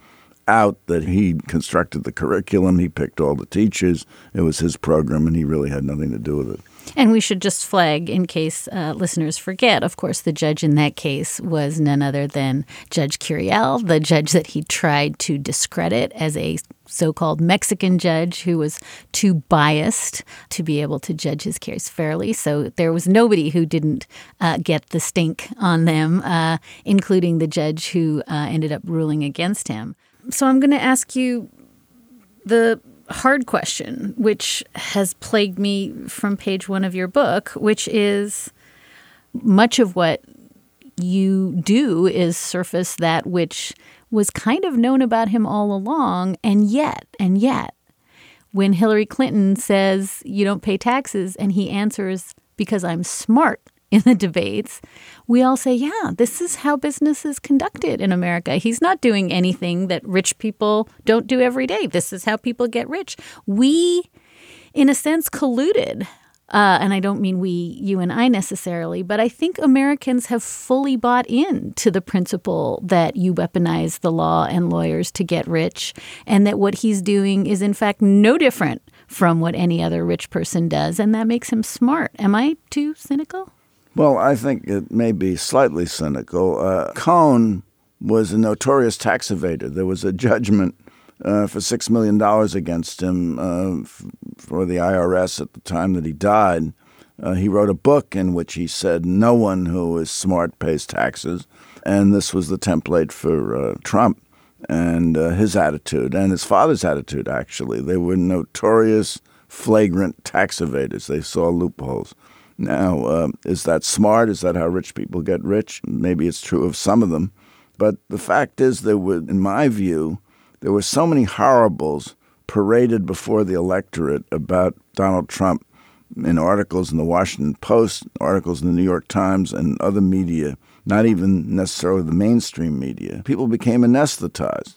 [SPEAKER 2] out that he constructed the curriculum, he picked all the teachers, it was his program, and he really had nothing to do with it.
[SPEAKER 3] And we should just flag, in case uh, listeners forget, of course, the judge in that case was none other than Judge Curiel, the judge that he tried to discredit as a so called Mexican judge who was too biased to be able to judge his case fairly. So there was nobody who didn't uh, get the stink on them, uh, including the judge who uh, ended up ruling against him. So I'm going to ask you the hard question, which has plagued me from page one of your book, which is much of what you do is surface that which was kind of known about him all along. And yet, and yet, when Hillary Clinton says, You don't pay taxes, and he answers, Because I'm smart, [LAUGHS] in the debates, we all say, yeah, this is how business is conducted in America. He's not doing anything that rich people don't do every day. This is how people get rich. We, in a sense, colluded. Uh, and I don't mean we, you and I necessarily, but I think Americans have fully bought in to the principle that you weaponize the law and lawyers to get rich, and that what he's doing is, in fact, no different from what any other rich person does, and that makes him smart. Am I too cynical?
[SPEAKER 2] Well, I think it may be slightly cynical. Uh, Cohn was a notorious tax evader. There was a judgment uh, for $6 million against him uh, f- for the IRS at the time that he died. Uh, he wrote a book in which he said, No one who is smart pays taxes. And this was the template for uh, Trump and uh, his attitude and his father's attitude, actually. They were notorious, flagrant tax evaders. They saw loopholes. Now, uh, is that smart? Is that how rich people get rich? Maybe it's true of some of them. But the fact is, there were, in my view, there were so many horribles paraded before the electorate about Donald Trump in articles in the Washington Post, articles in the New York Times, and other media, not even necessarily the mainstream media. People became anesthetized,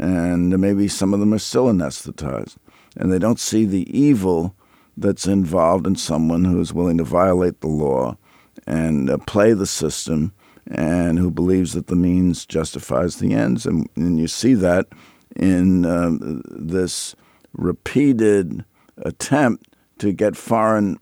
[SPEAKER 2] and maybe some of them are still anesthetized, and they don't see the evil that's involved in someone who is willing to violate the law and uh, play the system and who believes that the means justifies the ends. And, and you see that in um, this repeated attempt to get foreign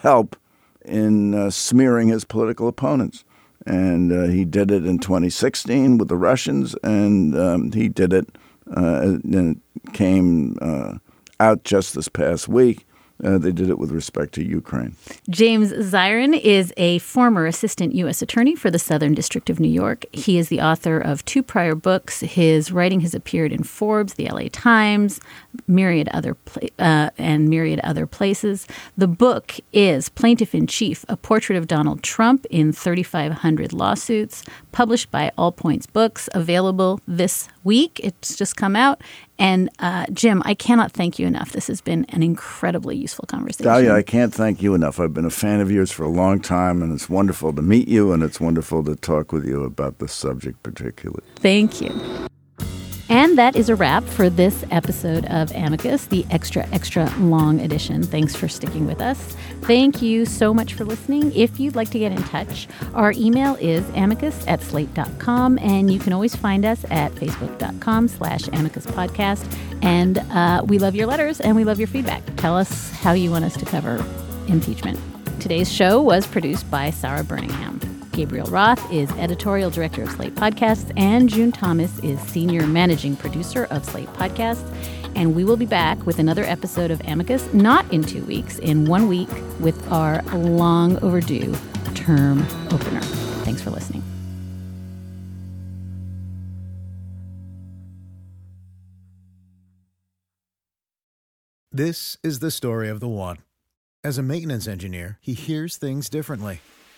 [SPEAKER 2] help in uh, smearing his political opponents. And uh, he did it in 2016 with the Russians, and um, he did it, uh, and it came uh, out just this past week uh, they did it with respect to Ukraine.
[SPEAKER 3] James Zirin is a former assistant U.S. attorney for the Southern District of New York. He is the author of two prior books. His writing has appeared in Forbes, the L.A. Times, myriad other pla- uh, and myriad other places. The book is Plaintiff in Chief: A Portrait of Donald Trump in 3,500 Lawsuits, published by All Points Books. Available this week. It's just come out. And uh, Jim, I cannot thank you enough. This has been an incredibly useful conversation.
[SPEAKER 2] Dahlia, I can't thank you enough. I've been a fan of yours for a long time, and it's wonderful to meet you, and it's wonderful to talk with you about this subject particularly.
[SPEAKER 3] Thank you. And that is a wrap for this episode of Amicus, the extra, extra long edition. Thanks for sticking with us. Thank you so much for listening. If you'd like to get in touch, our email is amicus at slate.com, and you can always find us at facebook.com slash amicus podcast. And uh, we love your letters and we love your feedback. Tell us how you want us to cover impeachment. Today's show was produced by Sarah Birmingham. Gabriel Roth is editorial director of Slate Podcasts, and June Thomas is senior managing producer of Slate Podcasts. And we will be back with another episode of Amicus, not in two weeks, in one week, with our long overdue term opener. Thanks for listening.
[SPEAKER 8] This is the story of the one. As a maintenance engineer, he hears things differently.